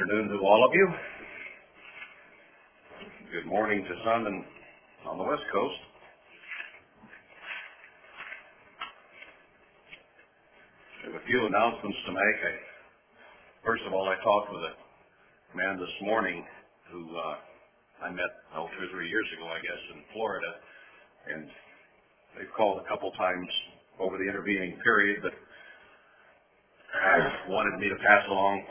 afternoon to all of you. Good morning to some and on the West Coast. I have a few announcements to make. I, first of all, I talked with a man this morning who uh, I met oh, two or three years ago, I guess, in Florida, and they've called a couple times over the intervening period, but wanted me to pass along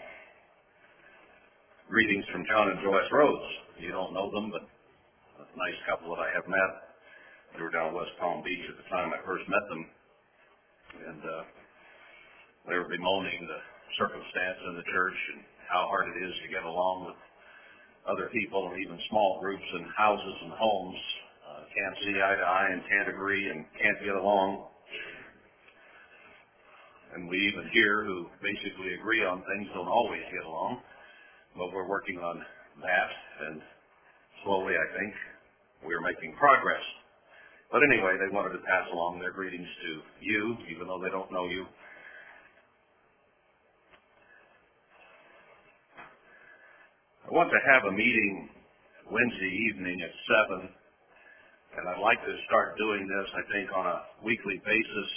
greetings from John and Joyce Rhodes. You don't know them, but a nice couple that I have met. They were down West Palm Beach at the time I first met them, and uh, they were bemoaning the circumstance in the church and how hard it is to get along with other people and even small groups and houses and homes. Uh, can't see eye to eye and can't agree and can't get along. And we even here who basically agree on things don't always get along. But we're working on that and slowly I think we're making progress. But anyway, they wanted to pass along their greetings to you, even though they don't know you. I want to have a meeting Wednesday evening at 7, and I'd like to start doing this, I think, on a weekly basis.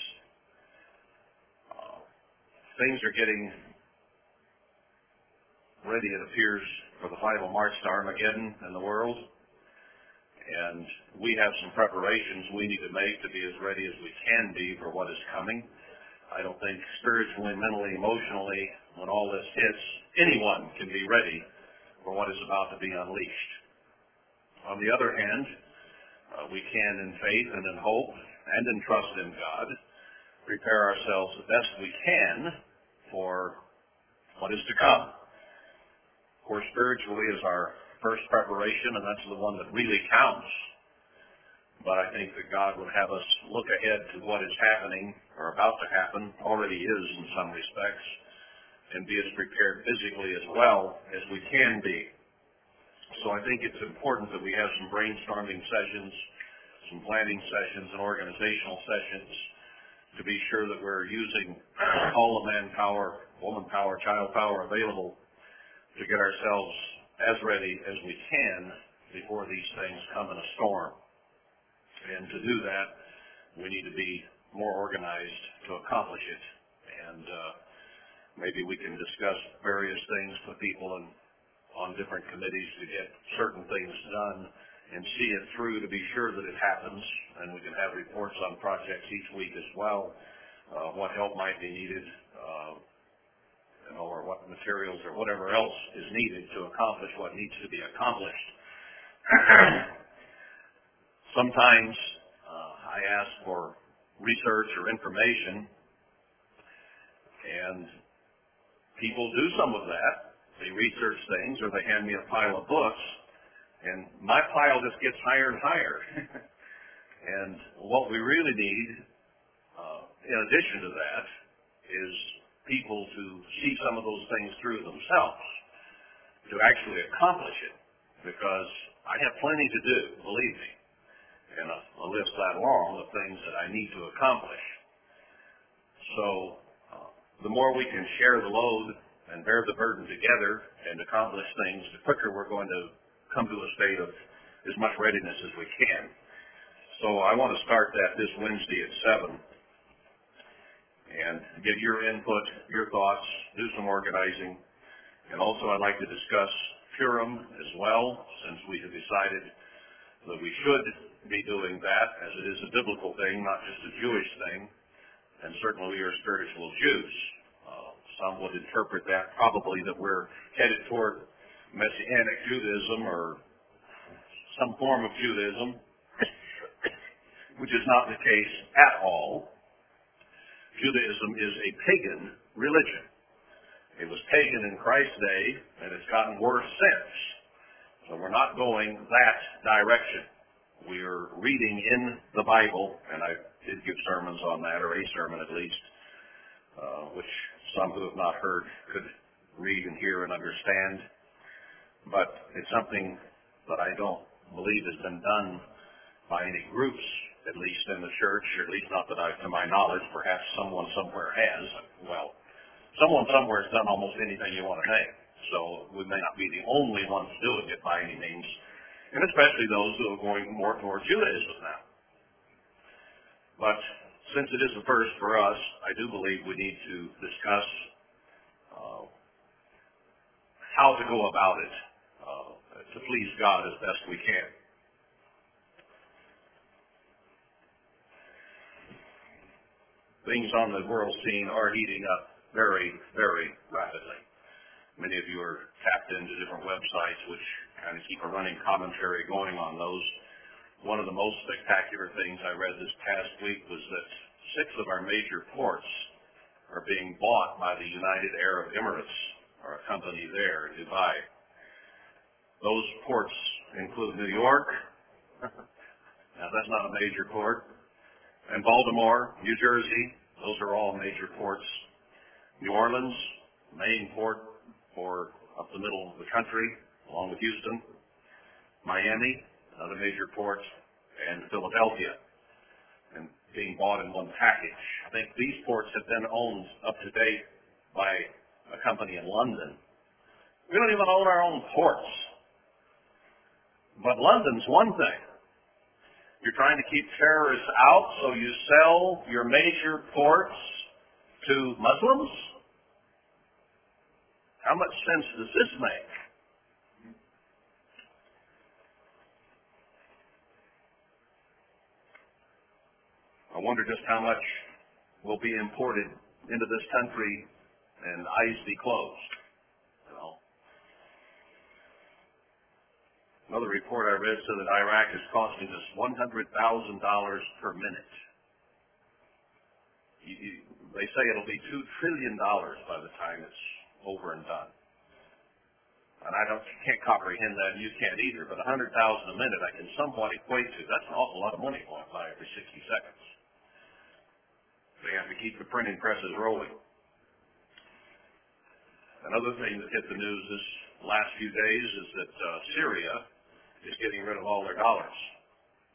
Uh, things are getting ready, it appears, for the final march to Armageddon in the world. And we have some preparations we need to make to be as ready as we can be for what is coming. I don't think spiritually, mentally, emotionally, when all this hits, anyone can be ready for what is about to be unleashed. On the other hand, uh, we can, in faith and in hope and in trust in God, prepare ourselves the best we can for what is to come. Of course, spiritually is our first preparation, and that's the one that really counts. But I think that God would have us look ahead to what is happening or about to happen, already is in some respects, and be as prepared physically as well as we can be. So I think it's important that we have some brainstorming sessions, some planning sessions, and organizational sessions to be sure that we're using all the manpower, woman power, child power available to get ourselves as ready as we can before these things come in a storm. And to do that, we need to be more organized to accomplish it. And uh, Maybe we can discuss various things with people and on different committees to get certain things done and see it through to be sure that it happens. And we can have reports on projects each week as well, uh, what help might be needed, uh, you know, or what materials or whatever else is needed to accomplish what needs to be accomplished. Sometimes uh, I ask for research or information, and people do some of that. They research things or they hand me a pile of books and my pile just gets higher and higher. and what we really need, uh, in addition to that, is people to see some of those things through themselves, to actually accomplish it. Because I have plenty to do, believe me, and a, a list that long of things that I need to accomplish. So uh, the more we can share the load and bear the burden together and accomplish things, the quicker we're going to come to a state of as much readiness as we can. So I want to start that this Wednesday at 7 and get your input, your thoughts, do some organizing. And also I'd like to discuss Purim as well, since we have decided that we should be doing that as it is a biblical thing, not just a Jewish thing and certainly we are spiritual Jews. Uh, some would interpret that probably that we're headed toward Messianic Judaism or some form of Judaism, which is not the case at all. Judaism is a pagan religion. It was pagan in Christ's day, and it's gotten worse since. So we're not going that direction. We are reading in the Bible, and I did give sermons on that, or a sermon at least, uh, which some who have not heard could read and hear and understand. But it's something that I don't believe has been done by any groups, at least in the church, or at least not that I, to my knowledge. Perhaps someone somewhere has. Well, someone somewhere has done almost anything you want to name. So we may not be the only ones doing it by any means, and especially those who are going more towards Judaism now. But since it is a first for us, I do believe we need to discuss uh, how to go about it uh, to please God as best we can. Things on the world scene are heating up very, very rapidly. Many of you are tapped into different websites which kind of keep a running commentary going on those. One of the most spectacular things I read this past week was that six of our major ports are being bought by the United Arab Emirates, or a company there in Dubai. Those ports include New York. now that's not a major port. And Baltimore, New Jersey, those are all major ports. New Orleans, main port for up the middle of the country, along with Houston. Miami, another major port, and Philadelphia, and being bought in one package. I think these ports have been owned up to date by a company in London. We don't even own our own ports. But London's one thing. You're trying to keep terrorists out, so you sell your major ports to Muslims? How much sense does this make? I wonder just how much will be imported into this country and eyes be closed. You know. Another report I read said that Iraq is costing us $100,000 per minute. You, you, they say it'll be $2 trillion by the time it's over and done. And I don't can't comprehend that, and you can't either. But a hundred thousand a minute, I can somewhat equate to. That's an awful lot of money going by every sixty seconds. They have to keep the printing presses rolling. Another thing that hit the news this last few days is that uh, Syria is getting rid of all their dollars.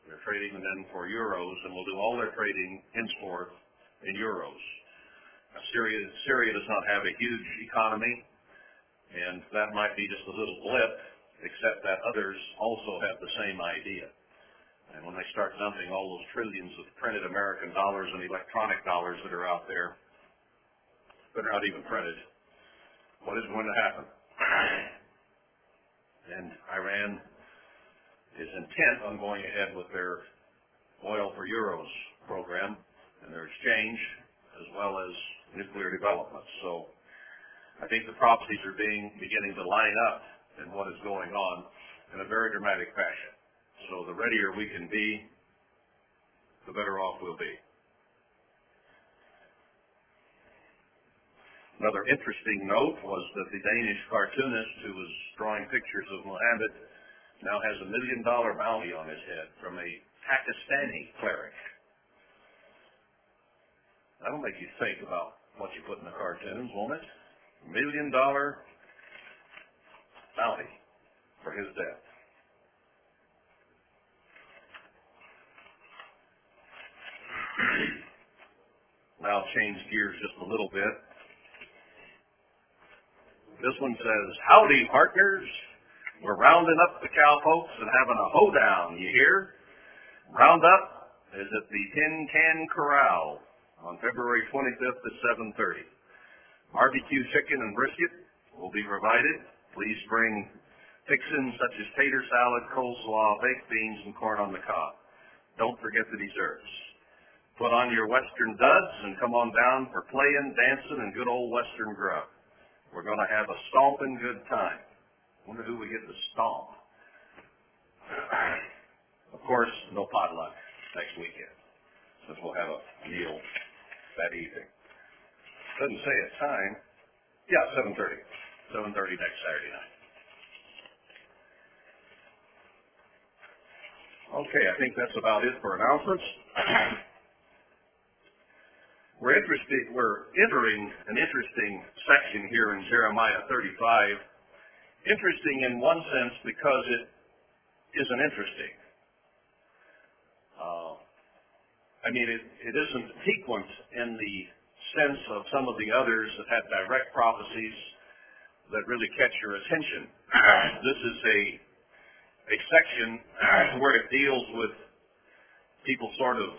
They're trading them for euros, and will do all their trading henceforth in euros. Now, Syria, Syria does not have a huge economy, and that might be just a little blip, except that others also have the same idea. And when they start dumping all those trillions of printed American dollars and electronic dollars that are out there, that are not even printed, what is going to happen? And Iran is intent on going ahead with their oil for euros program and their exchange, as well as nuclear development. So I think the prophecies are being beginning to line up in what is going on in a very dramatic fashion. So the readier we can be, the better off we'll be. Another interesting note was that the Danish cartoonist who was drawing pictures of Muhammad now has a million dollar bounty on his head from a Pakistani cleric. That'll make you think about what you put in the cartoons, won't it? Million dollar bounty for his death. now change gears just a little bit. This one says, Howdy, partners. We're rounding up the cowpokes and having a hoedown, you hear? Roundup is at the Tin Can Corral on February 25th at 7.30. Barbecue chicken and brisket will be provided. Please bring fixins such as tater salad, coleslaw, baked beans, and corn on the cob. Don't forget the desserts. Put on your Western duds and come on down for playing, dancing, and good old Western grub. We're going to have a stomping good time. Wonder who we get to stomp. of course, no potluck next weekend, since we'll have a meal that evening. Doesn't say a time. Yeah, 7.30. 7.30 next Saturday night. Okay, I think that's about it for announcements. we're interested, we're entering an interesting section here in Jeremiah 35. Interesting in one sense because it isn't interesting. Uh, I mean, it, it isn't piquant in the sense of some of the others that have direct prophecies that really catch your attention. this is a a section where it deals with people sort of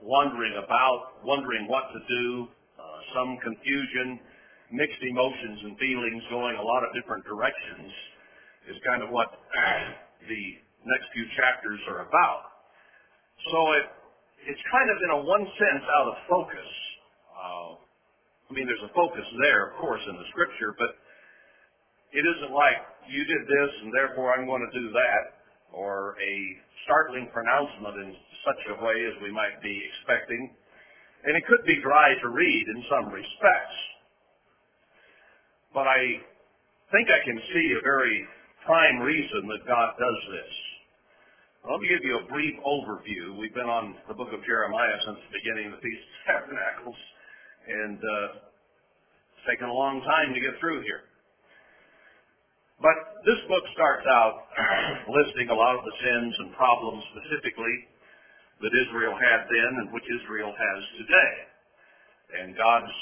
wondering about, wondering what to do, uh, some confusion, mixed emotions and feelings going a lot of different directions is kind of what the next few chapters are about. So it it's kind of in a one sense out of focus. Uh, I mean, there's a focus there, of course, in the scripture, but it isn't like you did this and therefore I'm going to do that, or a startling pronouncement in such a way as we might be expecting. And it could be dry to read in some respects. But I think I can see a very prime reason that God does this. Let me give you a brief overview. We've been on the book of Jeremiah since the beginning of the Feast of Tabernacles, and uh, it's taken a long time to get through here. But this book starts out listing a lot of the sins and problems specifically that Israel had then and which Israel has today. And God's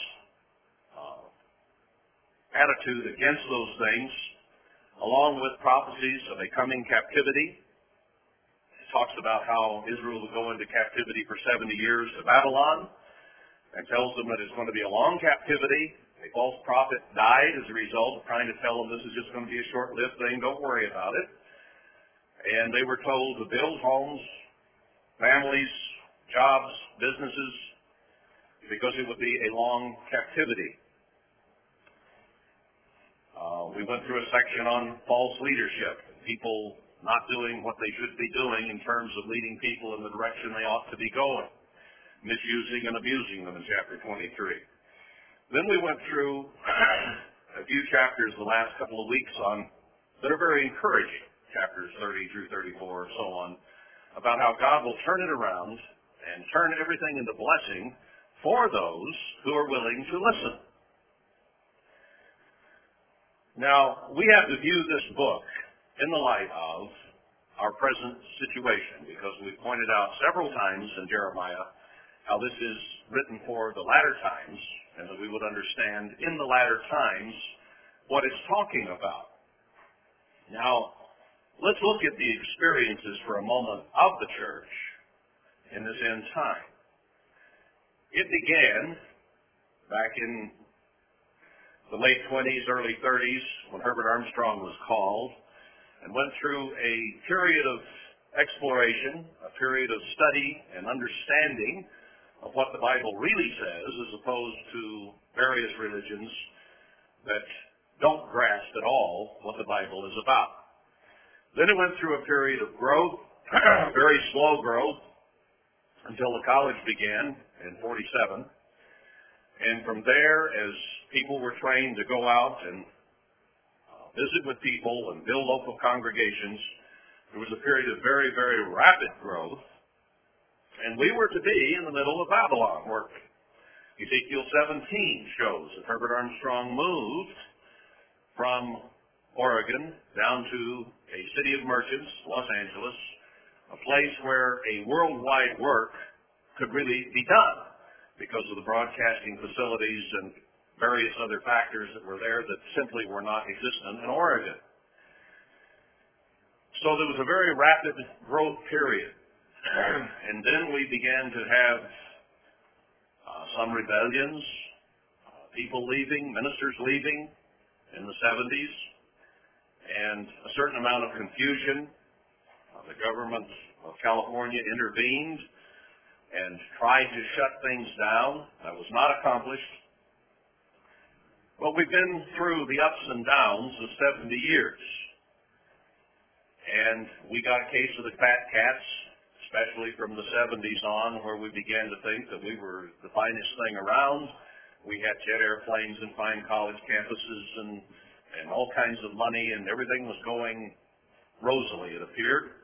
attitude against those things, along with prophecies of a coming captivity, It talks about how Israel will go into captivity for 70 years to Babylon and tells them that it's going to be a long captivity. A false prophet died as a result of trying to tell them this is just going to be a short-lived thing. Don't worry about it. And they were told to build homes, families, jobs, businesses, because it would be a long captivity. Uh, we went through a section on false leadership. People not doing what they should be doing in terms of leading people in the direction they ought to be going, misusing and abusing them in chapter 23. Then we went through a few chapters the last couple of weeks on that are very encouraging, chapters 30 through 34 and so on, about how God will turn it around and turn everything into blessing for those who are willing to listen. Now, we have to view this book in the light of our present situation because we've pointed out several times in Jeremiah how this is written for the latter times and that we would understand in the latter times what it's talking about. Now, let's look at the experiences for a moment of the church in this end time. It began back in the late 20s, early 30s when Herbert Armstrong was called and went through a period of exploration, a period of study and understanding of what the Bible really says as opposed to various religions that don't grasp at all what the Bible is about. Then it went through a period of growth, very slow growth, until the college began in 47. And from there, as people were trained to go out and uh, visit with people and build local congregations. There was a period of very, very rapid growth. And we were to be in the middle of Babylon, where Ezekiel 17 shows that Herbert Armstrong moved from Oregon down to a city of merchants, Los Angeles, a place where a worldwide work could really be done because of the broadcasting facilities and various other factors that were there that simply were not existent in Oregon. So there was a very rapid growth period. and then we began to have uh, some rebellions, uh, people leaving, ministers leaving in the 70s, and a certain amount of confusion. Uh, the government of California intervened and tried to shut things down. That was not accomplished. Well, we've been through the ups and downs of 70 years. And we got a case of the fat cats, especially from the 70s on, where we began to think that we were the finest thing around. We had jet airplanes and fine college campuses and, and all kinds of money, and everything was going rosily, it appeared.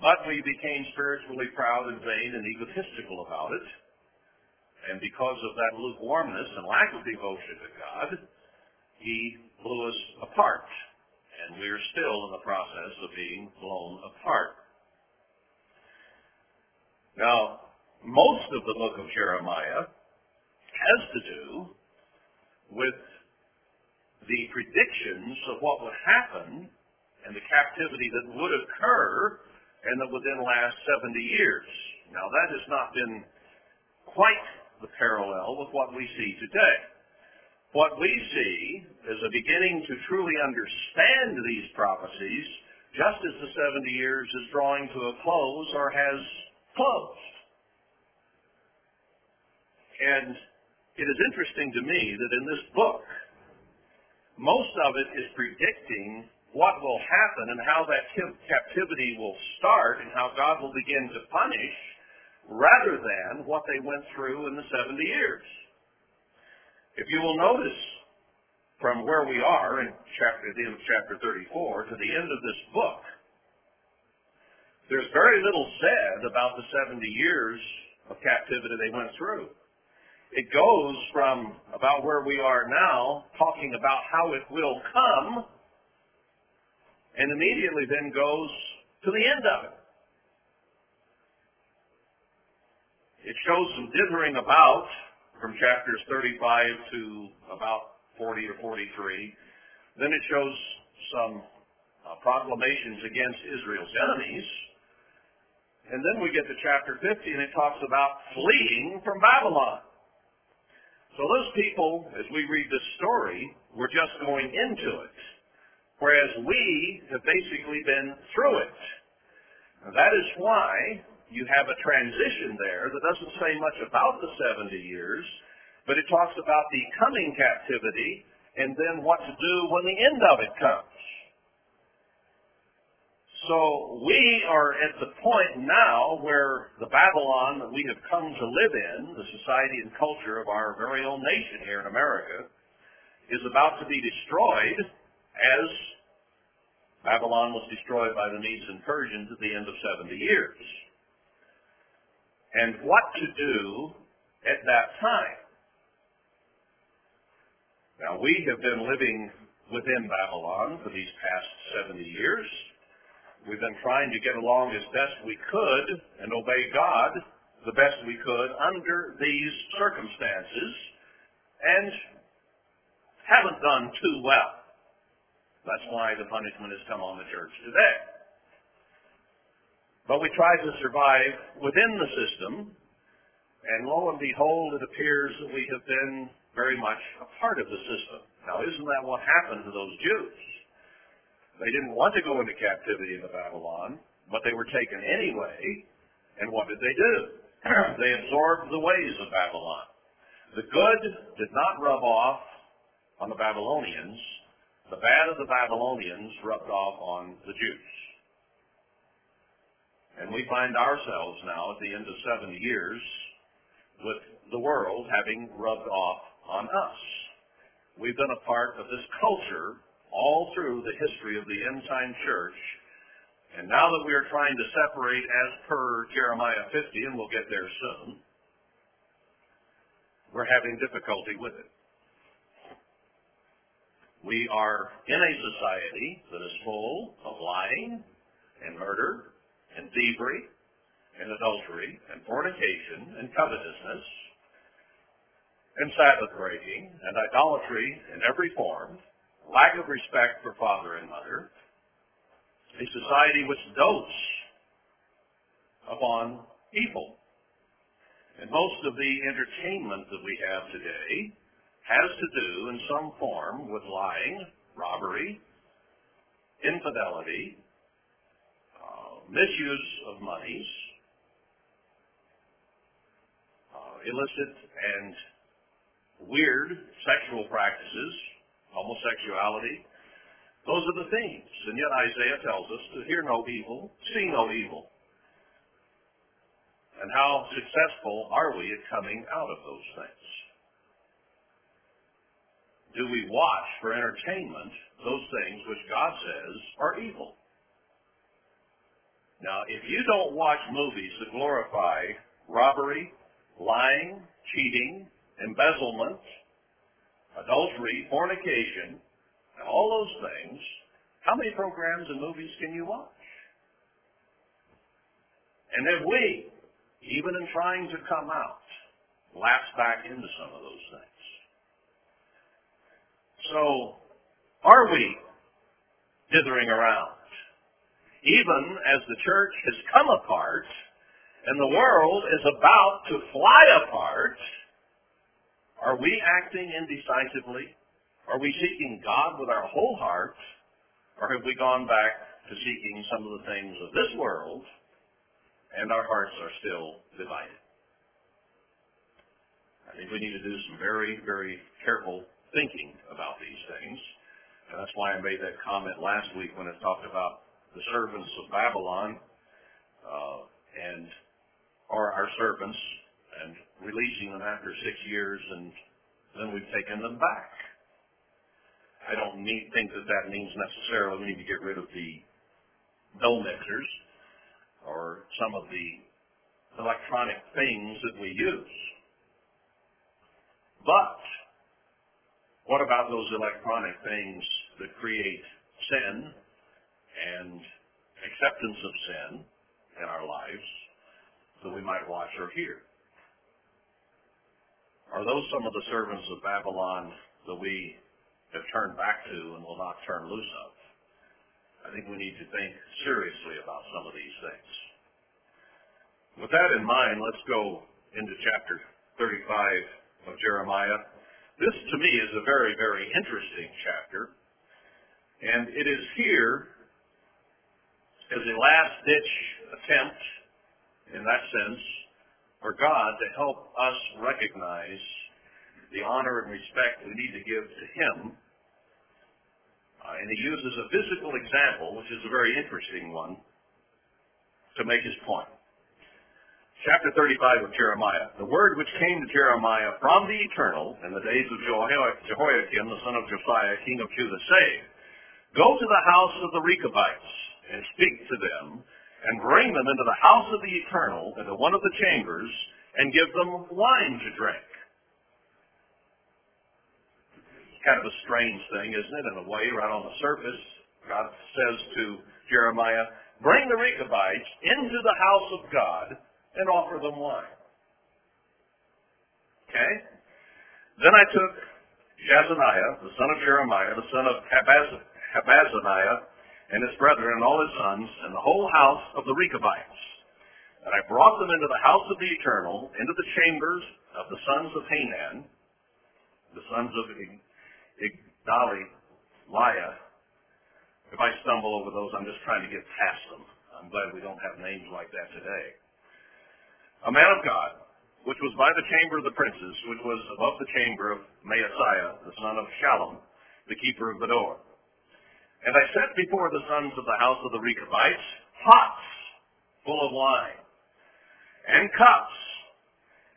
But we became spiritually proud and vain and egotistical about it. And because of that lukewarmness and lack of devotion to God, he blew us apart. And we are still in the process of being blown apart. Now, most of the book of Jeremiah has to do with the predictions of what would happen and the captivity that would occur and that would then last 70 years. Now that has not been quite the parallel with what we see today. What we see is a beginning to truly understand these prophecies just as the 70 years is drawing to a close or has closed. And it is interesting to me that in this book, most of it is predicting what will happen and how that captivity will start and how God will begin to punish rather than what they went through in the 70 years. If you will notice from where we are in chapter, the end of chapter 34 to the end of this book, there's very little said about the 70 years of captivity they went through. It goes from about where we are now, talking about how it will come, and immediately then goes to the end of it. It shows some dithering about from chapters 35 to about 40 or 43. Then it shows some uh, proclamations against Israel's enemies. And then we get to chapter 50 and it talks about fleeing from Babylon. So those people, as we read this story, were just going into it. Whereas we have basically been through it. Now that is why you have a transition there that doesn't say much about the 70 years, but it talks about the coming captivity and then what to do when the end of it comes. So we are at the point now where the Babylon that we have come to live in, the society and culture of our very own nation here in America, is about to be destroyed as Babylon was destroyed by the Medes and Persians at the end of 70 years. And what to do at that time. Now we have been living within Babylon for these past 70 years. We've been trying to get along as best we could and obey God the best we could under these circumstances and haven't done too well. That's why the punishment has come on the church today. But we try to survive within the system, and lo and behold, it appears that we have been very much a part of the system. Now, isn't that what happened to those Jews? They didn't want to go into captivity into Babylon, but they were taken anyway, and what did they do? they absorbed the ways of Babylon. The good did not rub off on the Babylonians, the bad of the Babylonians rubbed off on the Jews. And we find ourselves now at the end of 70 years with the world having rubbed off on us. We've been a part of this culture all through the history of the end time church. And now that we are trying to separate as per Jeremiah 50, and we'll get there soon, we're having difficulty with it. We are in a society that is full of lying and murder and thievery and adultery and fornication and covetousness and Sabbath breaking and idolatry in every form, lack of respect for father and mother, a society which dotes upon people. And most of the entertainment that we have today has to do in some form with lying, robbery, infidelity, uh, misuse of monies, uh, illicit and weird sexual practices, homosexuality. Those are the themes. And yet Isaiah tells us to hear no evil, see no evil. And how successful are we at coming out of those things? Do we watch for entertainment those things which God says are evil? Now, if you don't watch movies that glorify robbery, lying, cheating, embezzlement, adultery, fornication, and all those things, how many programs and movies can you watch? And have we, even in trying to come out, lapsed back into some of those things? So Are we dithering around? Even as the church has come apart and the world is about to fly apart, are we acting indecisively? Are we seeking God with our whole heart? Or have we gone back to seeking some of the things of this world and our hearts are still divided? I think we need to do some very, very careful thinking about these things. And that's why I made that comment last week when I talked about the servants of Babylon uh, and or our servants and releasing them after six years and then we've taken them back. I don't need, think that that means necessarily we need to get rid of the dough mixers or some of the electronic things that we use. But what about those electronic things that create sin and acceptance of sin in our lives that we might watch or hear? Are those some of the servants of Babylon that we have turned back to and will not turn loose of? I think we need to think seriously about some of these things. With that in mind, let's go into chapter 35 of Jeremiah. This to me is a very, very interesting chapter. And it is here as a last ditch attempt, in that sense, for God to help us recognize the honor and respect we need to give to Him. Uh, and he uses a physical example, which is a very interesting one, to make his point. Chapter 35 of Jeremiah. The word which came to Jeremiah from the eternal in the days of Jehoiakim, the son of Josiah, king of Judah, saying, Go to the house of the Rechabites and speak to them and bring them into the house of the eternal, into one of the chambers, and give them wine to drink. Kind of a strange thing, isn't it? In a way, right on the surface, God says to Jeremiah, bring the Rechabites into the house of God and offer them wine. Okay? Then I took Jaazaniah, the son of Jeremiah, the son of Habazaniah, and his brethren and all his sons, and the whole house of the Rechabites. And I brought them into the house of the eternal, into the chambers of the sons of Hanan, the sons of Igdali, Liah. If I stumble over those, I'm just trying to get past them. I'm glad we don't have names like that today. A man of God, which was by the chamber of the princes, which was above the chamber of Maaseiah, the son of Shallum, the keeper of the door. And I set before the sons of the house of the Rechabites pots full of wine and cups.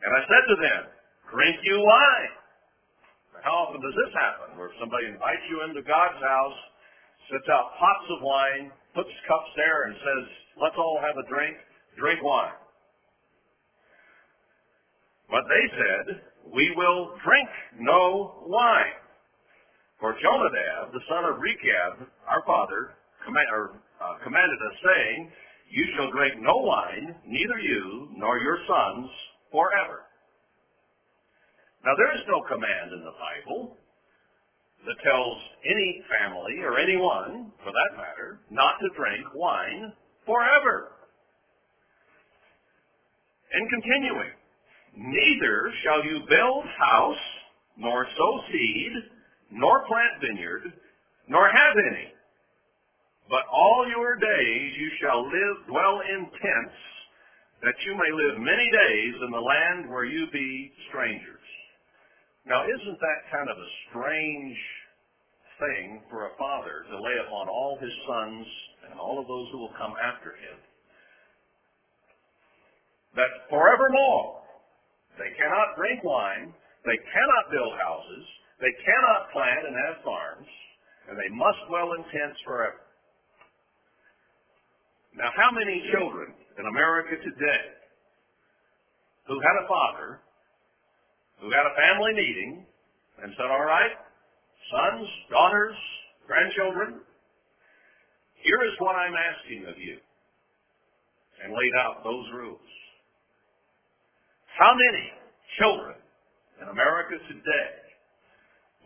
And I said to them, drink you wine. How often does this happen? Where somebody invites you into God's house, sets out pots of wine, puts cups there and says, let's all have a drink, drink wine. But they said, we will drink no wine. For Jonadab, the son of Rechab, our father, or, uh, commanded us, saying, You shall drink no wine, neither you nor your sons, forever. Now, there is no command in the Bible that tells any family or anyone, for that matter, not to drink wine forever. And continuing, neither shall you build house, nor sow seed, nor plant vineyard, nor have any. But all your days you shall live, dwell in tents, that you may live many days in the land where you be strangers. Now, isn't that kind of a strange thing for a father to lay upon all his sons and all of those who will come after him? That forevermore they cannot drink wine, they cannot build houses, they cannot plant and have farms, and they must dwell in tents forever. Now, how many children in America today who had a father who had a family meeting and said, all right, sons, daughters, grandchildren, here is what I'm asking of you, and laid out those rules. How many children in America today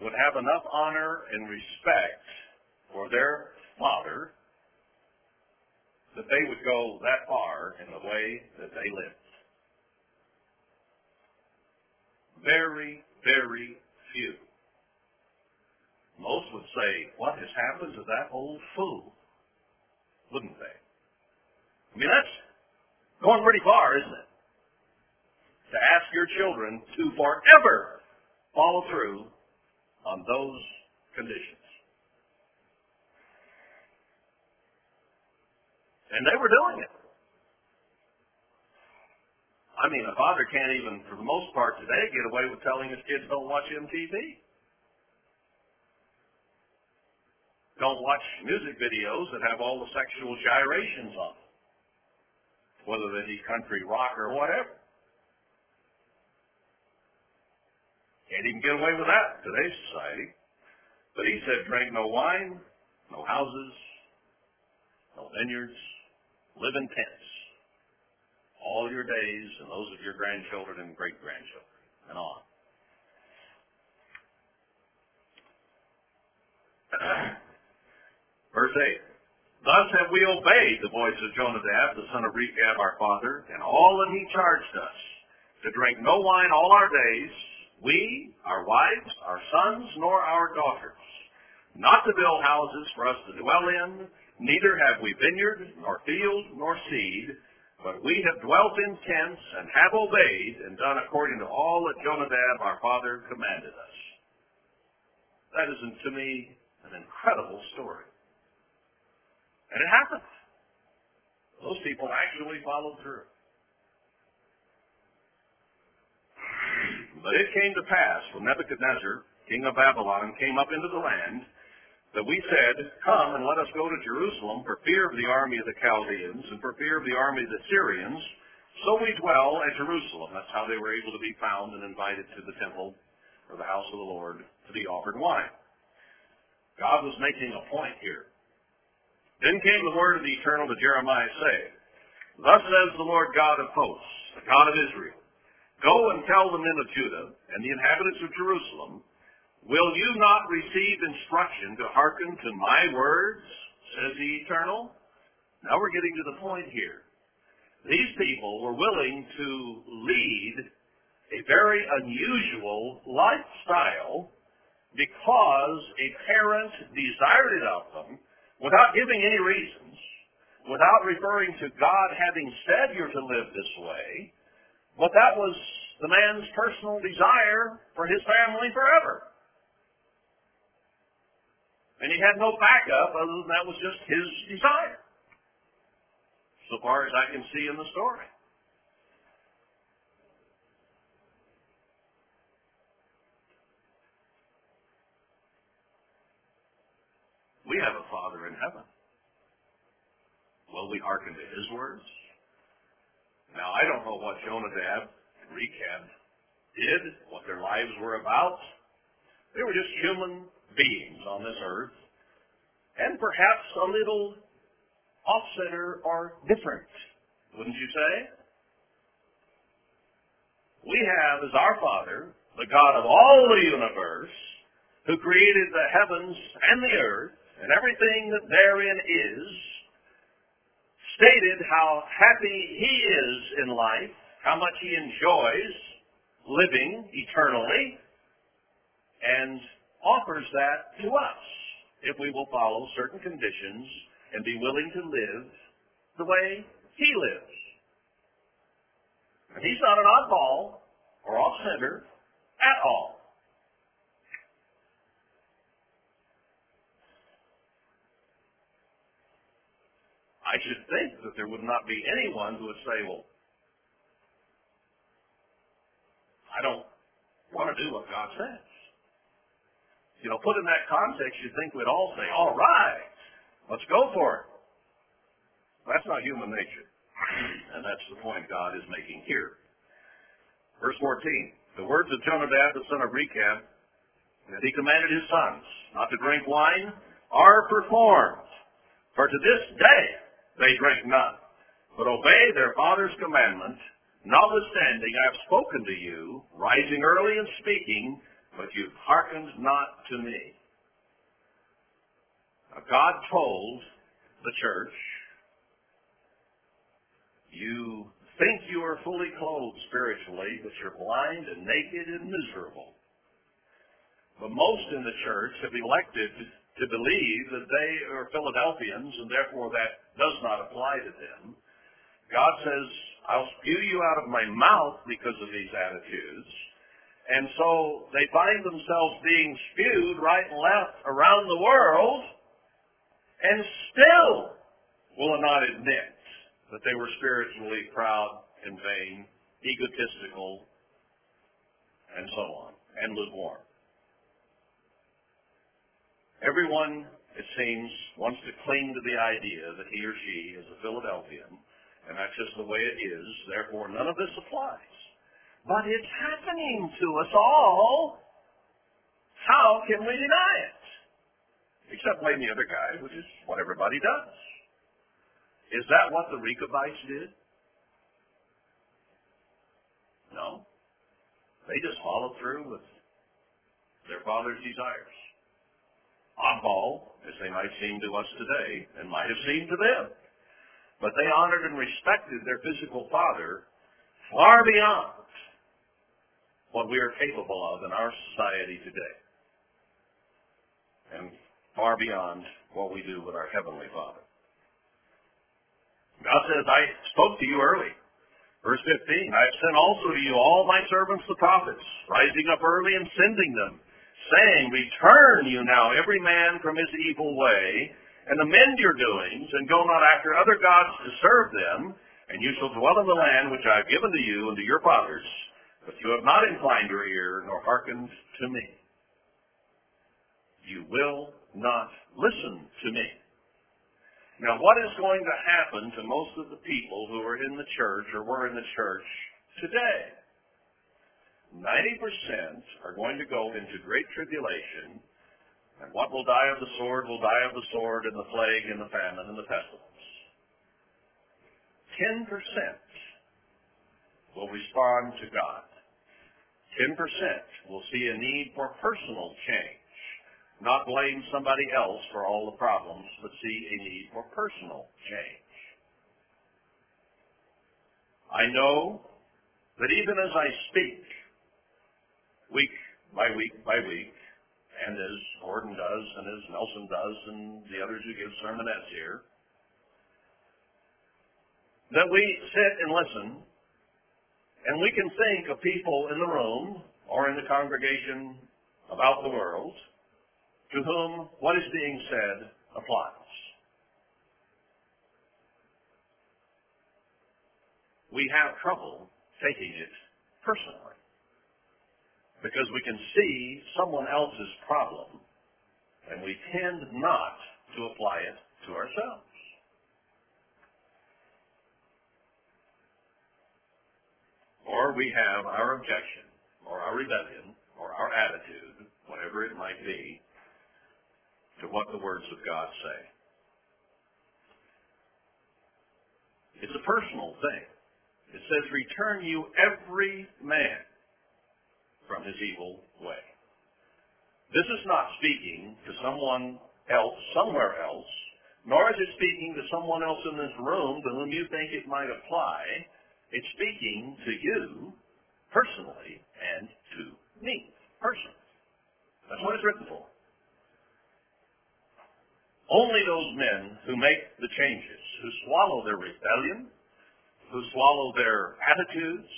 would have enough honor and respect for their father that they would go that far in the way that they lived. Very, very few. Most would say, what has happened to that old fool? Wouldn't they? I mean, that's going pretty far, isn't it? To ask your children to forever follow through on those conditions. And they were doing it. I mean, a father can't even, for the most part today, get away with telling his kids don't watch MTV. Don't watch music videos that have all the sexual gyrations on them, whether they be country rock or whatever. Can't even get away with that in today's society. But he said, drink no wine, no houses, no vineyards, live in tents all your days and those of your grandchildren and great grandchildren and on. Verse 8. Thus have we obeyed the voice of Jonadab, the son of Rechab, our father, and all that he charged us, to drink no wine all our days, we, our wives, our sons, nor our daughters, not to build houses for us to dwell in, neither have we vineyard, nor field, nor seed, but we have dwelt in tents and have obeyed and done according to all that Jonadab our father commanded us. That is, to me, an incredible story. And it happened. Those people actually followed through. But it came to pass when Nebuchadnezzar, king of Babylon, came up into the land, that we said, Come and let us go to Jerusalem for fear of the army of the Chaldeans and for fear of the army of the Syrians. So we dwell at Jerusalem. That's how they were able to be found and invited to the temple or the house of the Lord to be offered wine. God was making a point here. Then came the word of the Eternal to Jeremiah saying, Thus says the Lord God of hosts, the God of Israel, Go and tell the men of Judah and the inhabitants of Jerusalem, Will you not receive instruction to hearken to my words, says the Eternal? Now we're getting to the point here. These people were willing to lead a very unusual lifestyle because a parent desired it of them without giving any reasons, without referring to God having said you're to live this way, but that was the man's personal desire for his family forever. And he had no backup other than that was just his desire. So far as I can see in the story. We have a Father in heaven. Will we hearken to his words? Now, I don't know what Jonadab and Rechab did, what their lives were about. They were just human beings on this earth, and perhaps a little off-center or different, wouldn't you say? We have as our Father, the God of all the universe, who created the heavens and the earth, and everything that therein is, stated how happy he is in life, how much he enjoys living eternally, and offers that to us if we will follow certain conditions and be willing to live the way he lives. He's not an oddball or off-center at all. I should think that there would not be anyone who would say, well, I don't want to do what God says. You know, put in that context, you'd think we'd all say, all right, let's go for it. That's not human nature. And that's the point God is making here. Verse 14. The words of Jonadab, the son of Rechab, that he commanded his sons not to drink wine, are performed. For to this day they drink none, but obey their father's commandment. Notwithstanding, I have spoken to you, rising early and speaking, but you hearkened not to me. Now, God told the church, you think you are fully clothed spiritually, but you're blind and naked and miserable. But most in the church have elected to believe that they are Philadelphians and therefore that does not apply to them. God says, I'll spew you out of my mouth because of these attitudes. And so they find themselves being spewed right and left around the world and still will not admit that they were spiritually proud and vain, egotistical, and so on, and lukewarm. Everyone, it seems, wants to cling to the idea that he or she is a Philadelphian, and that's just the way it is, therefore none of this applies. But it's happening to us all. How can we deny it? Except blame the other guy, which is what everybody does. Is that what the Rechabites did? No. They just followed through with their father's desires. Oddball, as they might seem to us today, and might have seemed to them. But they honored and respected their physical father far beyond what we are capable of in our society today. And far beyond what we do with our Heavenly Father. God says, I spoke to you early. Verse 15, I have sent also to you all my servants the prophets, rising up early and sending them, saying, Return you now every man from his evil way, and amend your doings, and go not after other gods to serve them, and you shall dwell in the land which I have given to you and to your fathers. But you have not inclined your ear, nor hearkened to me. You will not listen to me. Now, what is going to happen to most of the people who are in the church or were in the church today? 90% are going to go into great tribulation, and what will die of the sword will die of the sword, and the plague, and the famine, and the pestilence. 10% will respond to God. 10% will see a need for personal change not blame somebody else for all the problems, but see a need for personal change. I know that even as I speak, week by week by week, and as Gordon does, and as Nelson does, and the others who give sermonettes here, that we sit and listen, and we can think of people in the room or in the congregation about the world to whom what is being said applies. We have trouble taking it personally because we can see someone else's problem and we tend not to apply it to ourselves. Or we have our objection or our rebellion or our attitude, whatever it might be, to what the words of God say. It's a personal thing. It says, return you every man from his evil way. This is not speaking to someone else somewhere else, nor is it speaking to someone else in this room to whom you think it might apply. It's speaking to you personally and to me personally. That's what it's written for. Only those men who make the changes, who swallow their rebellion, who swallow their attitudes,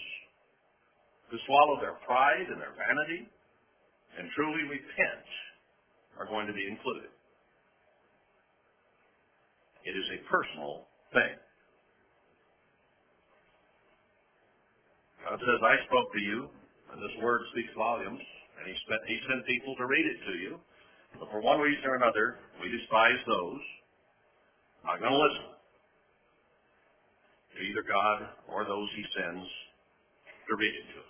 who swallow their pride and their vanity, and truly repent, are going to be included. It is a personal thing. God says, I spoke to you, and this word speaks volumes, and he, spent, he sent people to read it to you. But for one reason or another, we despise those. Not going to listen to either God or those he sends to read it to us.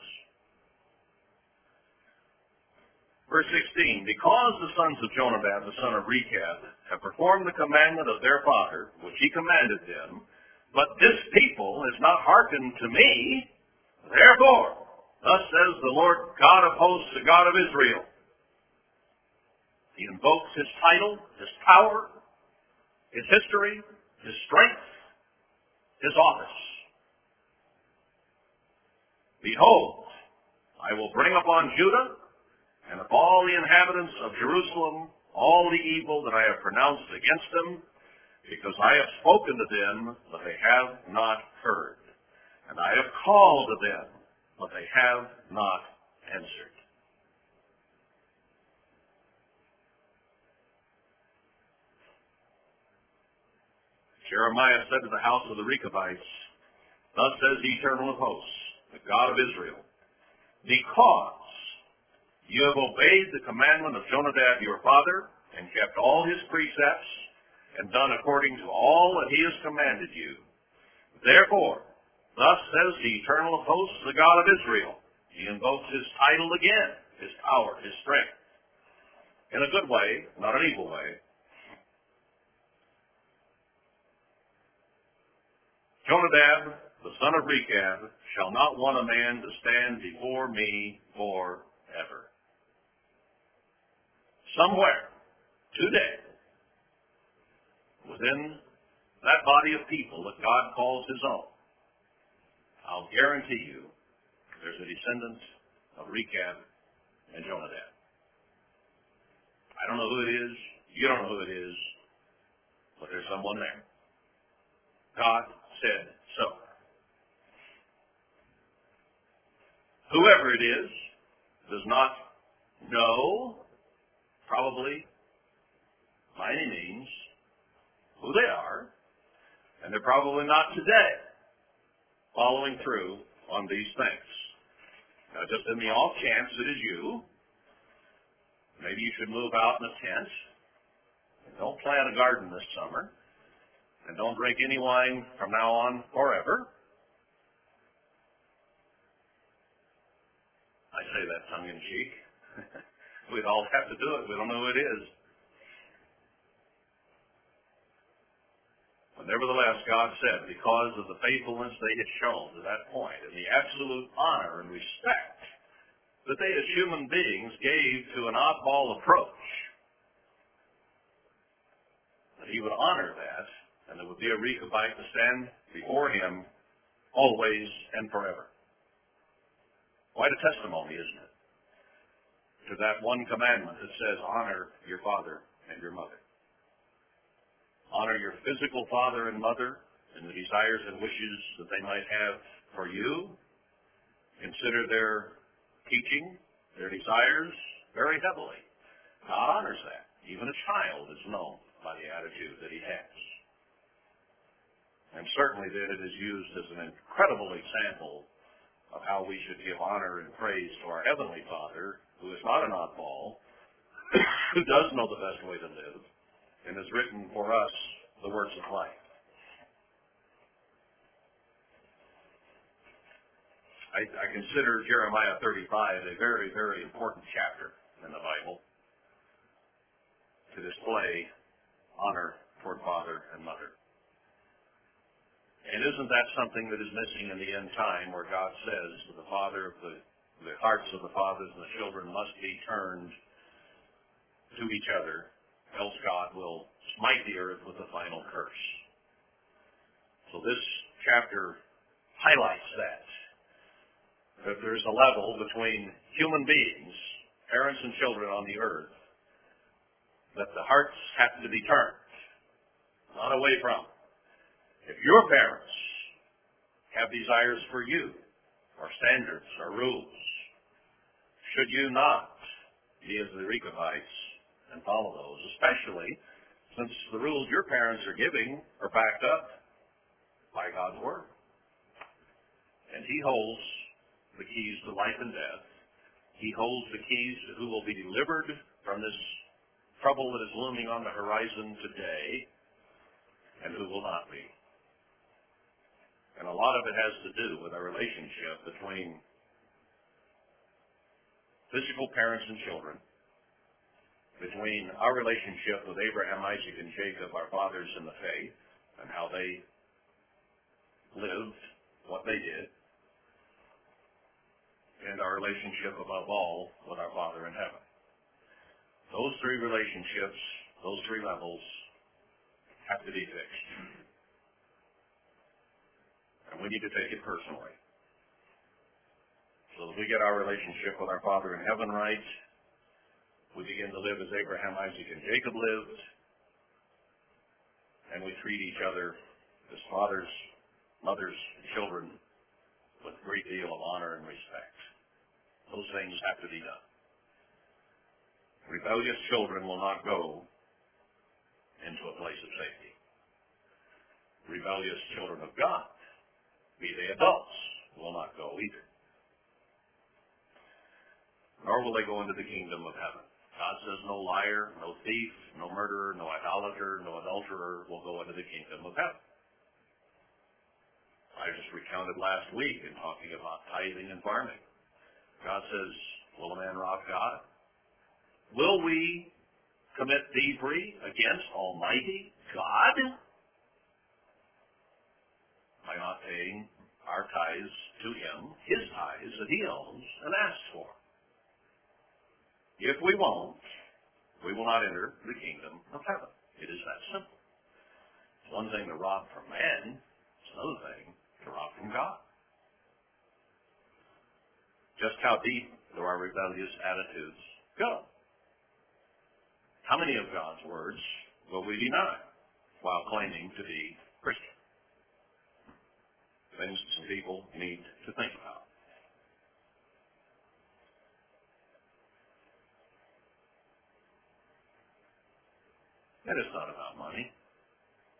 Verse 16, because the sons of Jonadab, the son of Rechab, have performed the commandment of their father, which he commanded them, but this people has not hearkened to me, therefore Thus says the Lord God of hosts, the God of Israel. He invokes his title, his power, his history, his strength, his office. Behold, I will bring upon Judah and of all the inhabitants of Jerusalem all the evil that I have pronounced against them, because I have spoken to them, but they have not heard. And I have called to them, but they have not answered. Jeremiah said to the house of the Rechabites, Thus says the Eternal of Hosts, the God of Israel, because you have obeyed the commandment of Jonadab your father, and kept all his precepts, and done according to all that he has commanded you. Therefore, thus says the Eternal of Hosts, the God of Israel. He invokes his title again, his power, his strength. In a good way, not an evil way. Jonadab, the son of Rechab, shall not want a man to stand before me forever. Somewhere, today, within that body of people that God calls his own, I'll guarantee you there's a descendant of Rechab and Jonadab. I don't know who it is. You don't know who it is. But there's someone there. God said so. Whoever it is does not know, probably by any means, who they are, and they're probably not today following through on these things. Now, just in the off chance it is you, maybe you should move out in a tent. Don't plant a garden this summer. And don't drink any wine from now on forever. I say that tongue in cheek. We'd all have to do it. We don't know who it is. But nevertheless, God said, because of the faithfulness they had shown to that point, and the absolute honor and respect that they as human beings gave to an oddball approach, that he would honor that and there would be a Rechabite to stand before him always and forever. Quite a testimony, isn't it? To that one commandment that says, honor your father and your mother. Honor your physical father and mother and the desires and wishes that they might have for you. Consider their teaching, their desires very heavily. God honors that. Even a child is known by the attitude that he has. And certainly then it is used as an incredible example of how we should give honor and praise to our Heavenly Father, who is not an oddball, who does know the best way to live, and has written for us the words of life. I, I consider Jeremiah 35 a very, very important chapter in the Bible to display honor toward father and mother. And isn't that something that is missing in the end time where God says to the father of the, the hearts of the fathers and the children must be turned to each other, else God will smite the earth with a final curse. So this chapter highlights that. That there's a level between human beings, parents and children on the earth, that the hearts have to be turned, not away from. If your parents have desires for you, or standards, or rules, should you not be as the Rechabites and follow those, especially since the rules your parents are giving are backed up by God's Word. And He holds the keys to life and death. He holds the keys to who will be delivered from this trouble that is looming on the horizon today and who will not be. And a lot of it has to do with our relationship between physical parents and children, between our relationship with Abraham, Isaac, and Jacob, our fathers in the faith, and how they lived, what they did, and our relationship above all with our Father in heaven. Those three relationships, those three levels, have to be fixed. And we need to take it personally. So if we get our relationship with our Father in heaven right, we begin to live as Abraham, Isaac, and Jacob lived, and we treat each other as fathers, mothers, and children with a great deal of honor and respect. Those things have to be done. Rebellious children will not go into a place of safety. Rebellious children of God, be they adults, will not go either. Nor will they go into the kingdom of heaven. God says no liar, no thief, no murderer, no idolater, no adulterer will go into the kingdom of heaven. I just recounted last week in talking about tithing and farming. God says, will a man rob God? Will we commit thievery against Almighty God by not paying our tithes to Him, His tithes that He owns and asks for? If we won't, we will not enter the kingdom of heaven. It is that simple. It's one thing to rob from man, it's another thing to rob from God. Just how deep do our rebellious attitudes go? How many of God's words will we deny while claiming to be Christian? Things some people need to think about. And it's not about money.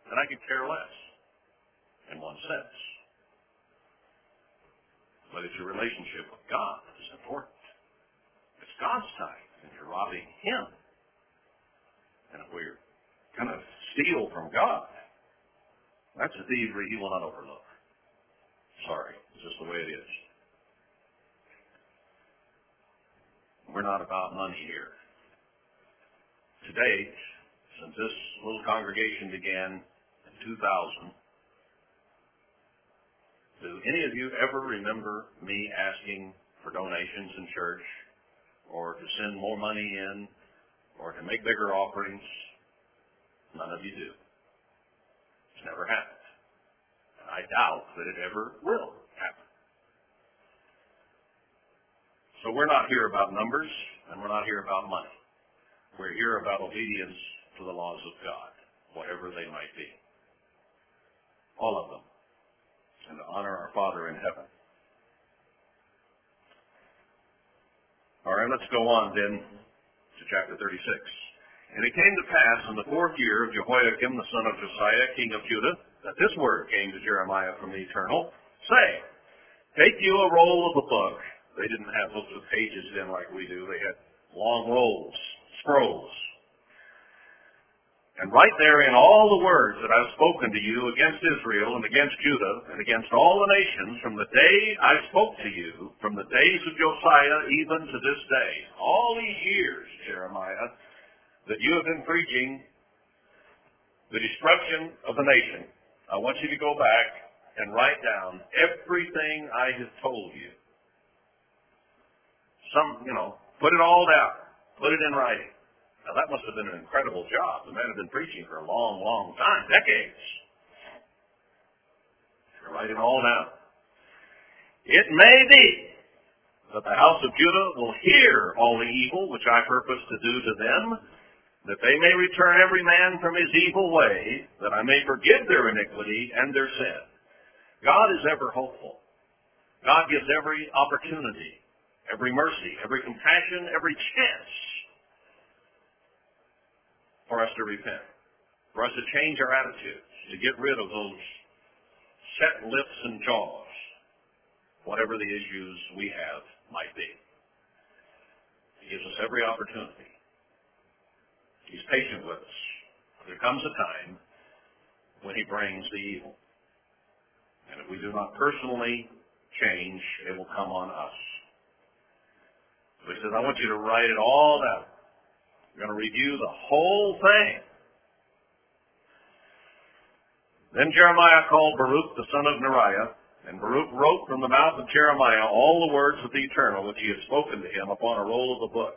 And I could care less, in one sense. But it's your relationship with God that is important. It's God's time, and you're robbing Him. And if we're going to steal from God, that's a thievery He will not overlook. Sorry, it's just the way it is. We're not about money here. To date, since this little congregation began in 2000, do any of you ever remember me asking for donations in church or to send more money in or to make bigger offerings? None of you do. It's never happened. I doubt that it ever will happen. So we're not here about numbers and we're not here about money. We're here about obedience to the laws of God, whatever they might be. All of them. And to honor our Father in heaven. All right, let's go on then to chapter 36. And it came to pass in the fourth year of Jehoiakim the son of Josiah, king of Judah, that this word came to Jeremiah from the Eternal, saying, Take you a roll of the book. They didn't have books with pages then like we do. They had long rolls, scrolls. And write therein all the words that I have spoken to you against Israel and against Judah and against all the nations from the day I spoke to you, from the days of Josiah even to this day. All these years, Jeremiah, that you have been preaching the destruction of the nation. I want you to go back and write down everything I have told you. Some, you know, put it all down. Put it in writing. Now that must have been an incredible job. The man had been preaching for a long, long time, decades. Write it all down. It may be that the house of Judah will hear all the evil which I purpose to do to them, that they may return every man from his evil way, that I may forgive their iniquity and their sin. God is ever hopeful. God gives every opportunity, every mercy, every compassion, every chance for us to repent, for us to change our attitudes, to get rid of those set lips and jaws, whatever the issues we have might be. He gives us every opportunity. He's patient with us. There comes a time when he brings the evil. And if we do not personally change, it will come on us. So he says, I want you to write it all down. We're going to review the whole thing. Then Jeremiah called Baruch the son of Neriah And Baruch wrote from the mouth of Jeremiah all the words of the Eternal which he had spoken to him upon a roll of the book.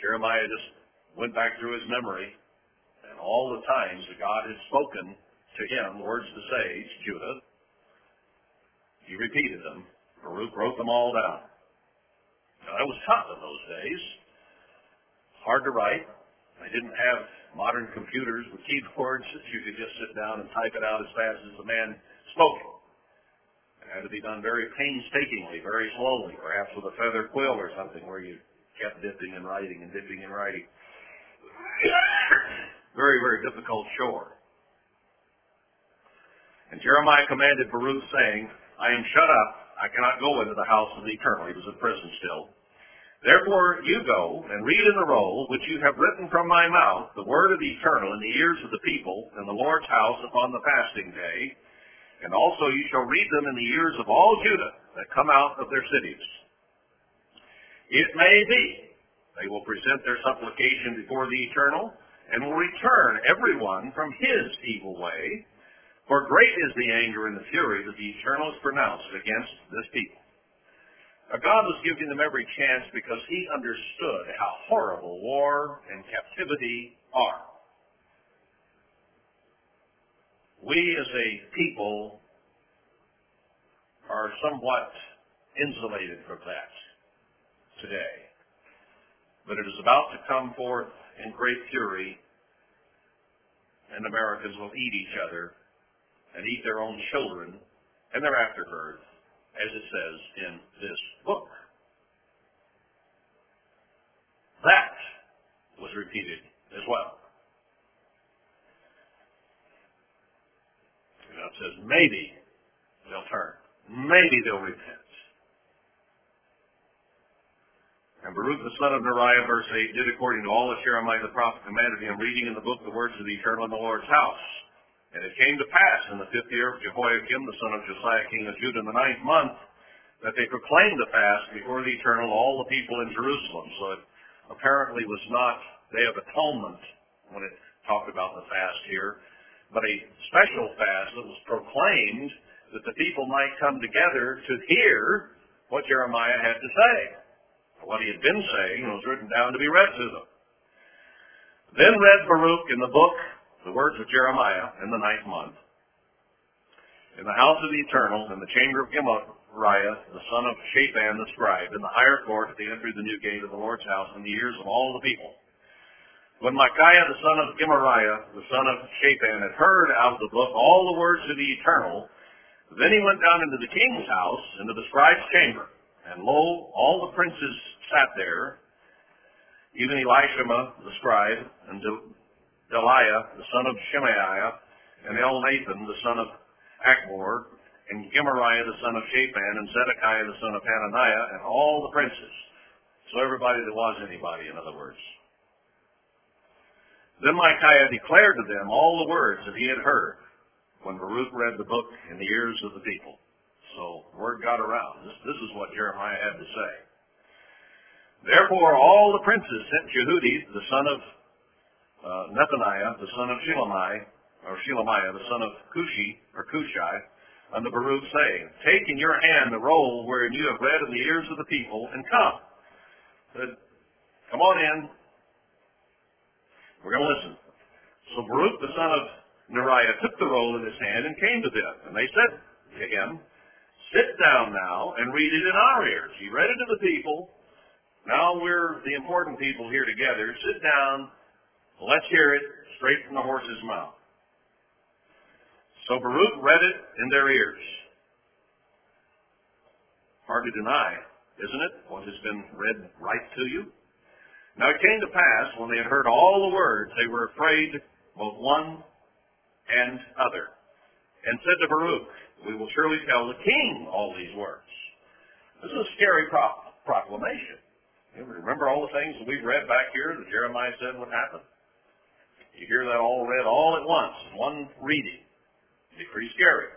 Jeremiah just went back through his memory and all the times that God had spoken to him words to sage, Judah, he repeated them. Baruch wrote them all down. Now, that was tough in those days. Hard to write. They didn't have modern computers with keyboards that you could just sit down and type it out as fast as the man spoke. It had to be done very painstakingly, very slowly, perhaps with a feather quill or something where you kept dipping and writing and dipping and writing. Very, very difficult shore. And Jeremiah commanded Baruch, saying, I am shut up. I cannot go into the house of the eternal. He was in prison still. Therefore you go and read in the roll which you have written from my mouth the word of the eternal in the ears of the people in the Lord's house upon the fasting day. And also you shall read them in the ears of all Judah that come out of their cities. It may be they will present their supplication before the eternal and will return everyone from his evil way for great is the anger and the fury that the Eternal has pronounced against this people. Now, God was giving them every chance because he understood how horrible war and captivity are. We as a people are somewhat insulated from that today. But it is about to come forth in great fury, and Americans will eat each other and eat their own children and their afterbirth, as it says in this book. That was repeated as well. God says, maybe they'll turn. Maybe they'll repent. And Baruch the son of Neriah, verse 8, did according to all that Jeremiah the prophet commanded him, reading in the book the words of the eternal in the Lord's house. And it came to pass in the fifth year of Jehoiakim, the son of Josiah, king of Judah, in the ninth month, that they proclaimed the fast before the eternal all the people in Jerusalem. So it apparently was not Day of Atonement when it talked about the fast here, but a special fast that was proclaimed that the people might come together to hear what Jeremiah had to say. What he had been saying was written down to be read to them. Then read Baruch in the book the words of Jeremiah in the ninth month. In the house of the eternal, in the chamber of Gemariah, the son of Shaphan the scribe, in the higher court at the entry of the new gate of the Lord's house, in the ears of all the people. When Micaiah the son of Gemariah, the son of Shaphan, had heard out of the book all the words of the eternal, then he went down into the king's house, into the scribe's chamber. And lo, all the princes sat there, even Elishama the scribe, and Delaiah, the son of Shemaiah, and Elnathan, the son of Achbor, and Gemariah, the son of Shaphan, and Zedekiah, the son of Hananiah, and all the princes. So everybody that was anybody, in other words. Then Micaiah declared to them all the words that he had heard when Baruch read the book in the ears of the people. So word got around. This, this is what Jeremiah had to say. Therefore all the princes sent Jehudi, the son of uh, Nethaniah, the son of Shilamai, or Shelemiah, the son of Cushi, or Cushai, unto Baruch, saying, Take in your hand the roll wherein you have read in the ears of the people, and come. Said, Come on in. We're going to listen. So Baruch, the son of Neriah, took the roll in his hand and came to them. And they said to him, Sit down now and read it in our ears. He read it to the people. Now we're the important people here together. Sit down Let's hear it straight from the horse's mouth. So Baruch read it in their ears. Hard to deny, isn't it, what has been read right to you? Now it came to pass, when they had heard all the words, they were afraid, both one and other, and said to Baruch, We will surely tell the king all these words. This is a scary pro- proclamation. Remember all the things that we've read back here that Jeremiah said would happen? You hear that all read all at once, in one reading. It'd be pretty scary.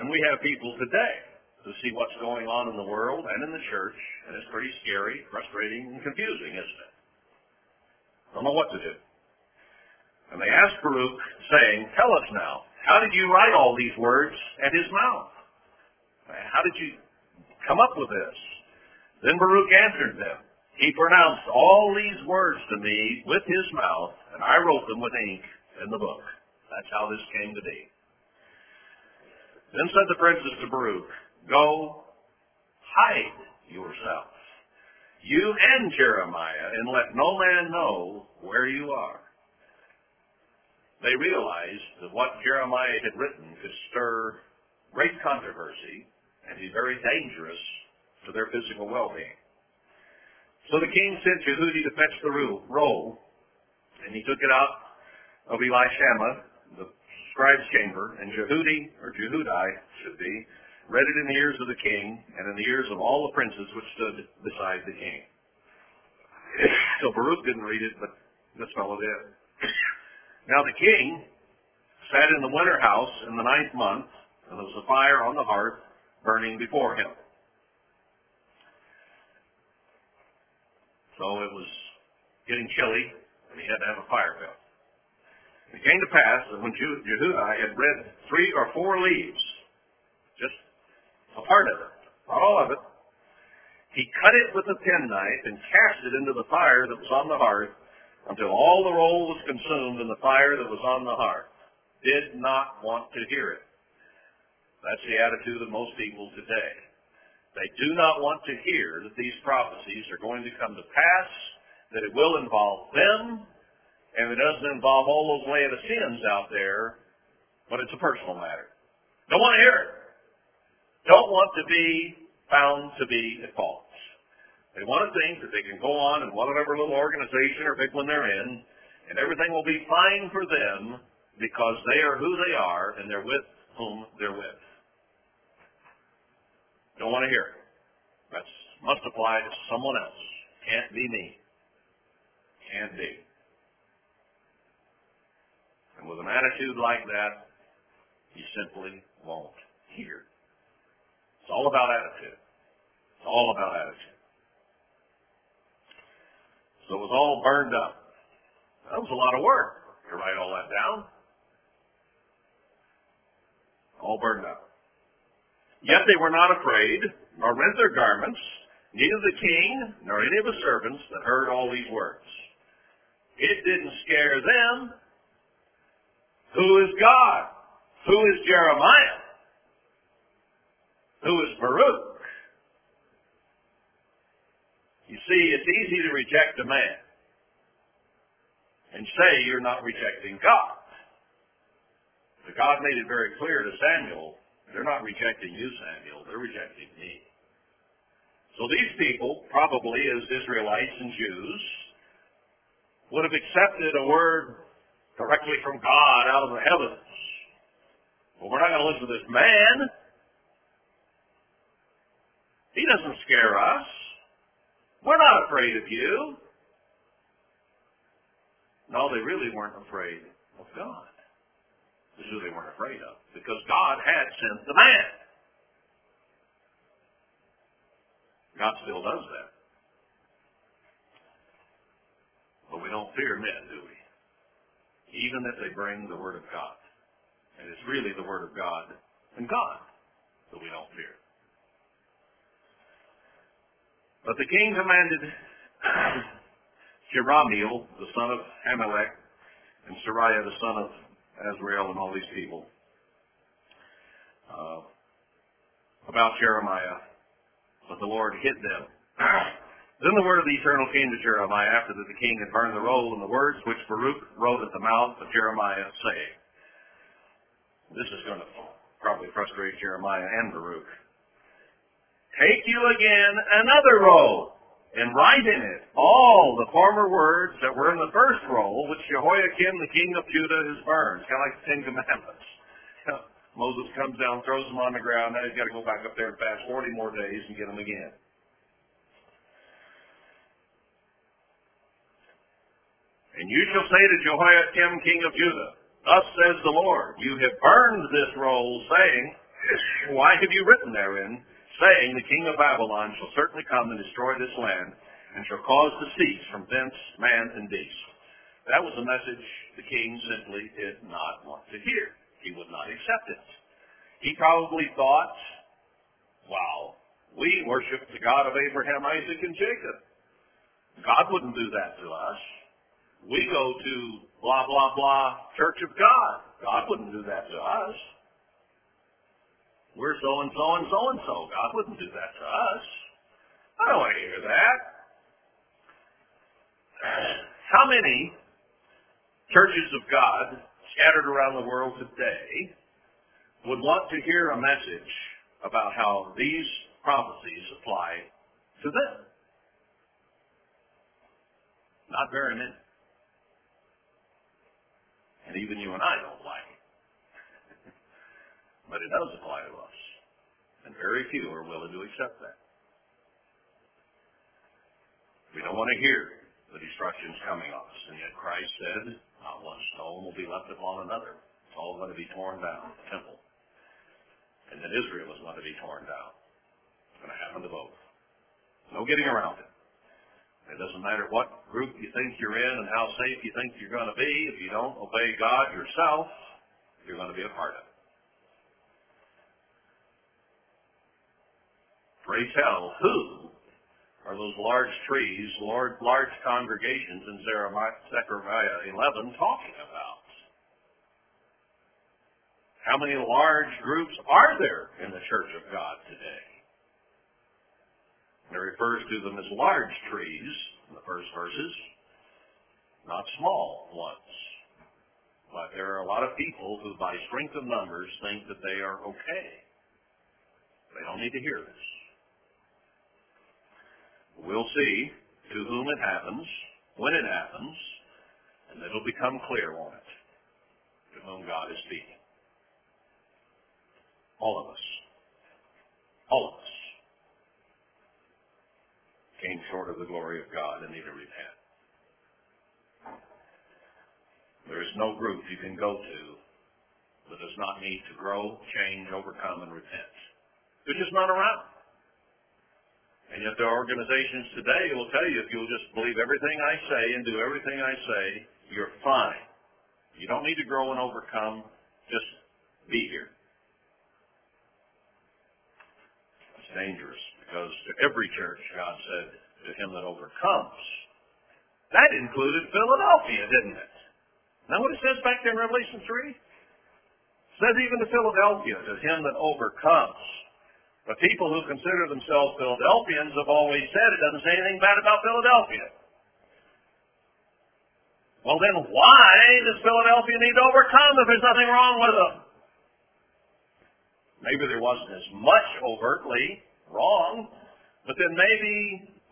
And we have people today who see what's going on in the world and in the church, and it's pretty scary, frustrating, and confusing, isn't it? Don't know what to do. And they asked Baruch, saying, Tell us now, How did you write all these words at his mouth? How did you come up with this? Then Baruch answered them. He pronounced all these words to me with his mouth, and I wrote them with ink in the book. That's how this came to be. Then said the princess to Baruch, Go, hide yourself, you and Jeremiah, and let no man know where you are. They realized that what Jeremiah had written could stir great controversy and be very dangerous to their physical well-being. So the king sent Jehudi to fetch the roll, and he took it out of Elishama, the scribe's chamber, and Jehudi, or Jehudi should be, read it in the ears of the king and in the ears of all the princes which stood beside the king. So Baruch didn't read it, but this fellow did. Now the king sat in the winter house in the ninth month, and there was a fire on the hearth burning before him. So it was getting chilly, and he had to have a fire built. It came to pass that when Jehudi had read three or four leaves, just a part of it, not all of it, he cut it with a penknife and cast it into the fire that was on the hearth until all the roll was consumed in the fire that was on the hearth. Did not want to hear it. That's the attitude of most people today. They do not want to hear that these prophecies are going to come to pass, that it will involve them, and it doesn't involve all those Laodiceans out there, but it's a personal matter. Don't want to hear it. Don't want to be found to be at fault. They want to think that they can go on in whatever little organization or big one they're in, and everything will be fine for them because they are who they are and they're with whom they're with. Don't want to hear it. That must apply to someone else. Can't be me. Can't be. And with an attitude like that, you simply won't hear. It's all about attitude. It's all about attitude. So it was all burned up. That was a lot of work to write all that down. All burned up. Yet they were not afraid, nor rent their garments, neither the king nor any of the servants that heard all these words. It didn't scare them. Who is God? Who is Jeremiah? Who is Baruch? You see, it's easy to reject a man and say you're not rejecting God. But God made it very clear to Samuel, they're not rejecting you, Samuel, they're rejecting me. So these people, probably as Israelites and Jews, would have accepted a word directly from God out of the heavens. But we're not going to listen to this man. He doesn't scare us. We're not afraid of you. No, they really weren't afraid of God. Is who they weren't afraid of. Because God had sent the man. God still does that. But we don't fear men, do we? Even if they bring the Word of God. And it's really the Word of God and God that we don't fear. But the king commanded Jerahmeel, the son of Amalek, and Seraiah, the son of Azriel, and all these people, uh, about Jeremiah, but the Lord hid them. then the word of the Eternal came to Jeremiah after that the king had burned the roll and the words which Baruch wrote at the mouth of Jeremiah, saying, This is going to probably frustrate Jeremiah and Baruch. Take you again another roll and write in it all the former words that were in the first roll, which Jehoiakim, the king of Judah, has burned. Kind of like the Ten Commandments. Moses comes down, throws them on the ground. Now he's got to go back up there and fast 40 more days and get them again. And you shall say to Jehoiakim, king of Judah, Thus says the Lord, You have burned this roll, saying, Why have you written therein, saying, The king of Babylon shall certainly come and destroy this land, and shall cause to cease from thence man and beast. That was a message the king simply did not want to hear. He would not accept it. He probably thought, wow, we worship the God of Abraham, Isaac, and Jacob. God wouldn't do that to us. We go to blah, blah, blah Church of God. God wouldn't do that to us. We're so and so and so and so. God wouldn't do that to us. I don't want to hear that. How many churches of God scattered around the world today would want to hear a message about how these prophecies apply to them? Not very many. And even you and I don't like. But it does apply to us. And very few are willing to accept that. We don't want to hear the destruction's coming on us. And yet Christ said, not one stone will be left upon another. It's all going to be torn down, the temple. And then Israel is going to be torn down. It's going to happen to both. No getting around it. It doesn't matter what group you think you're in and how safe you think you're going to be. If you don't obey God yourself, you're going to be a part of it. Pray tell, who are those large trees, large, large congregations in Zechariah 11 talking about? How many large groups are there in the Church of God today? It refers to them as large trees in the first verses, not small ones. But there are a lot of people who, by strength of numbers, think that they are okay. They don't need to hear this. We'll see to whom it happens, when it happens, and it'll become clear, won't it? To whom God is speaking. All of us. All of us came short of the glory of God and need to repent. There is no group you can go to that does not need to grow, change, overcome, and repent. They're just not around. And yet there are organizations today who will tell you if you'll just believe everything I say and do everything I say, you're fine. You don't need to grow and overcome. Just be here. It's dangerous because to every church, God said, to him that overcomes. That included Philadelphia, didn't it? Now what it says back there in Revelation 3? It says even to Philadelphia, to him that overcomes. But people who consider themselves Philadelphians have always said it doesn't say anything bad about Philadelphia. Well then why does Philadelphia need to overcome if there's nothing wrong with them? Maybe there wasn't as much overtly wrong, but then maybe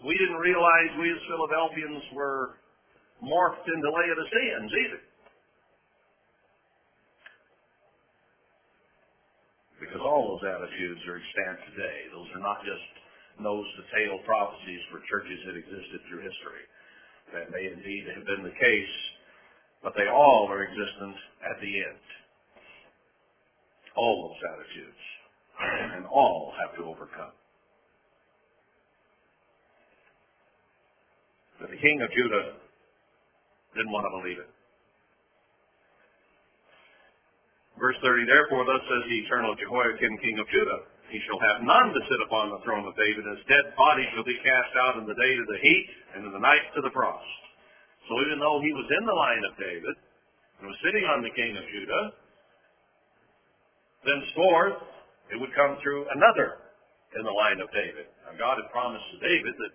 we didn't realize we as Philadelphians were morphed into Laodiceans either. Because all those attitudes are extant today. Those are not just nose-to-tail prophecies for churches that existed through history. That may indeed have been the case, but they all are existent at the end. All those attitudes. And all have to overcome. But the king of Judah didn't want to believe it. Verse 30, therefore thus says the eternal Jehoiakim, king of Judah, he shall have none to sit upon the throne of David, his dead body shall be cast out in the day to the heat, and in the night to the frost. So even though he was in the line of David, and was sitting on the king of Judah, thenceforth it would come through another in the line of David. Now God had promised to David that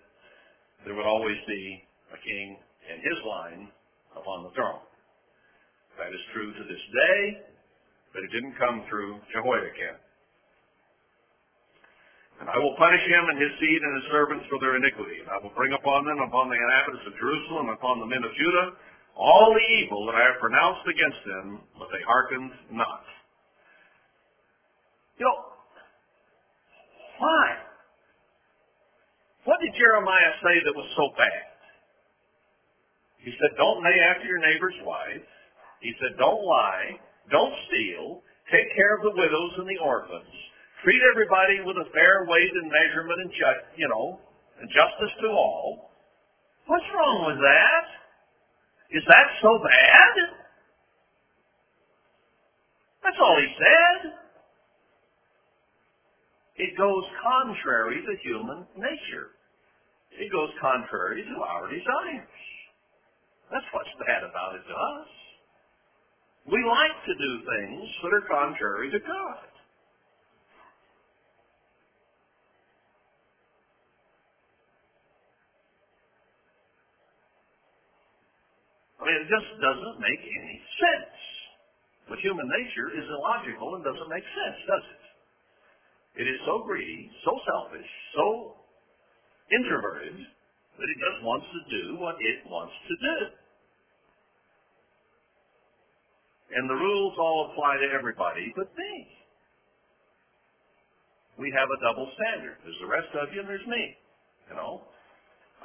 there would always be a king in his line upon the throne. That is true to this day, but it didn't come through Jehoiakim. And I will punish him and his seed and his servants for their iniquity. And I will bring upon them, upon the inhabitants of Jerusalem, upon the men of Judah, all the evil that I have pronounced against them, but they hearkened not. You know, why? What did Jeremiah say that was so bad? He said, don't lay after your neighbor's wife. He said, don't lie. Don't steal. Take care of the widows and the orphans. Treat everybody with a fair weight and measurement and, ju- you know, and justice to all. What's wrong with that? Is that so bad? That's all he said. It goes contrary to human nature. It goes contrary to our desires. That's what's bad about it to us. We like to do things that are contrary to God. I mean, it just doesn't make any sense. But human nature is illogical and doesn't make sense, does it? It is so greedy, so selfish, so introverted that it just wants to do what it wants to do. And the rules all apply to everybody but me. We have a double standard. There's the rest of you and there's me. You know?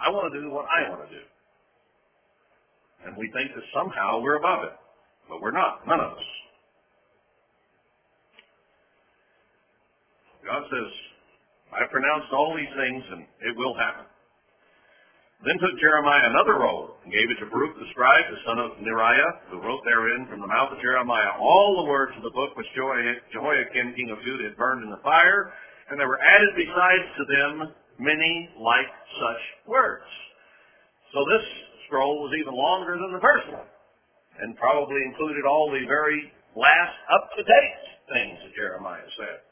I want to do what I want to do. And we think that somehow we're above it. But we're not. None of us. God says, I pronounced all these things and it will happen. Then took Jeremiah another roll and gave it to Baruch the scribe, the son of Neriah, who wrote therein from the mouth of Jeremiah all the words of the book which Jehoiakim king of Judah had burned in the fire, and there were added besides to them many like such words. So this scroll was even longer than the first one, and probably included all the very last up-to-date things that Jeremiah said.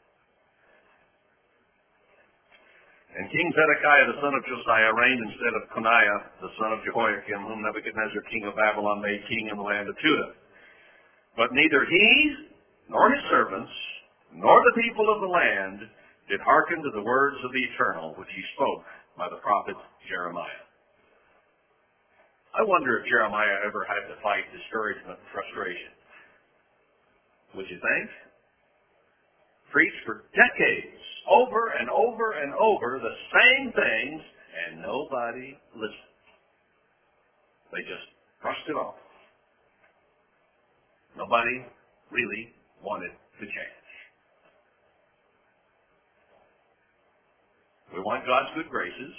And King Zedekiah the son of Josiah reigned instead of Coniah the son of Jehoiakim, whom Nebuchadnezzar king of Babylon made king in the land of Judah. But neither he, nor his servants, nor the people of the land did hearken to the words of the Eternal, which he spoke by the prophet Jeremiah. I wonder if Jeremiah ever had to fight discouragement and frustration. Would you think? Preached for decades over and over and over the same things, and nobody listened. They just brushed it off. Nobody really wanted to change. We want God's good graces.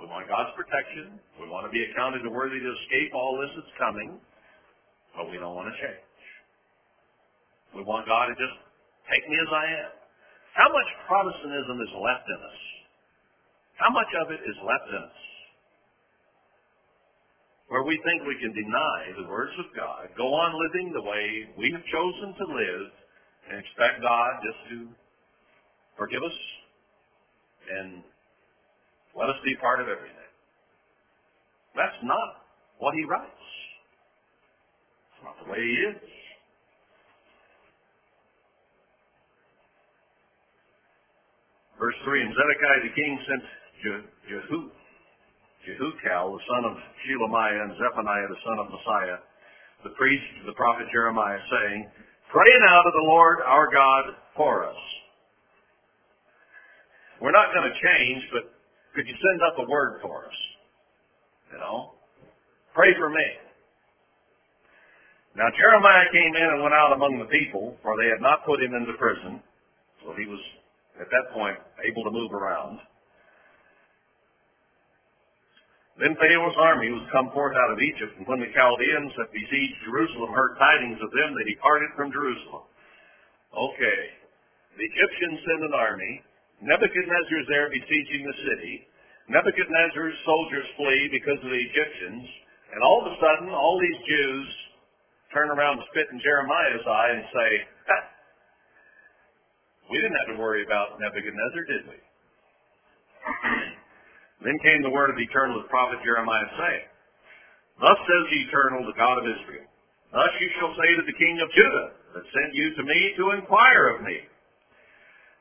We want God's protection. We want to be accounted worthy to escape all this that's coming, but we don't want to change. We want God to just take me as I am. How much Protestantism is left in us? How much of it is left in us? Where we think we can deny the words of God, go on living the way we have chosen to live, and expect God just to forgive us and let us be part of everything. That's not what he writes. It's not the way he is. Verse 3, And Zedekiah the king sent Jehu, Jehucal, the son of Shelemiah, and Zephaniah, the son of Maaseiah, the priest to the prophet Jeremiah, saying, Pray now to the Lord our God for us. We're not going to change, but could you send up a word for us? You know? Pray for me. Now Jeremiah came in and went out among the people, for they had not put him into prison. So he was at that point able to move around. Then Pharaoh's army was come forth out of Egypt, and when the Chaldeans that besieged Jerusalem heard tidings of them, they departed from Jerusalem. Okay. The Egyptians send an army. Nebuchadnezzar is there besieging the city. Nebuchadnezzar's soldiers flee because of the Egyptians. And all of a sudden, all these Jews turn around and spit in Jeremiah's eye and say, we didn't have to worry about Nebuchadnezzar, did we? then came the word of the eternal the prophet Jeremiah saying, Thus says the eternal, the God of Israel, Thus you shall say to the king of Judah, that sent you to me to inquire of me.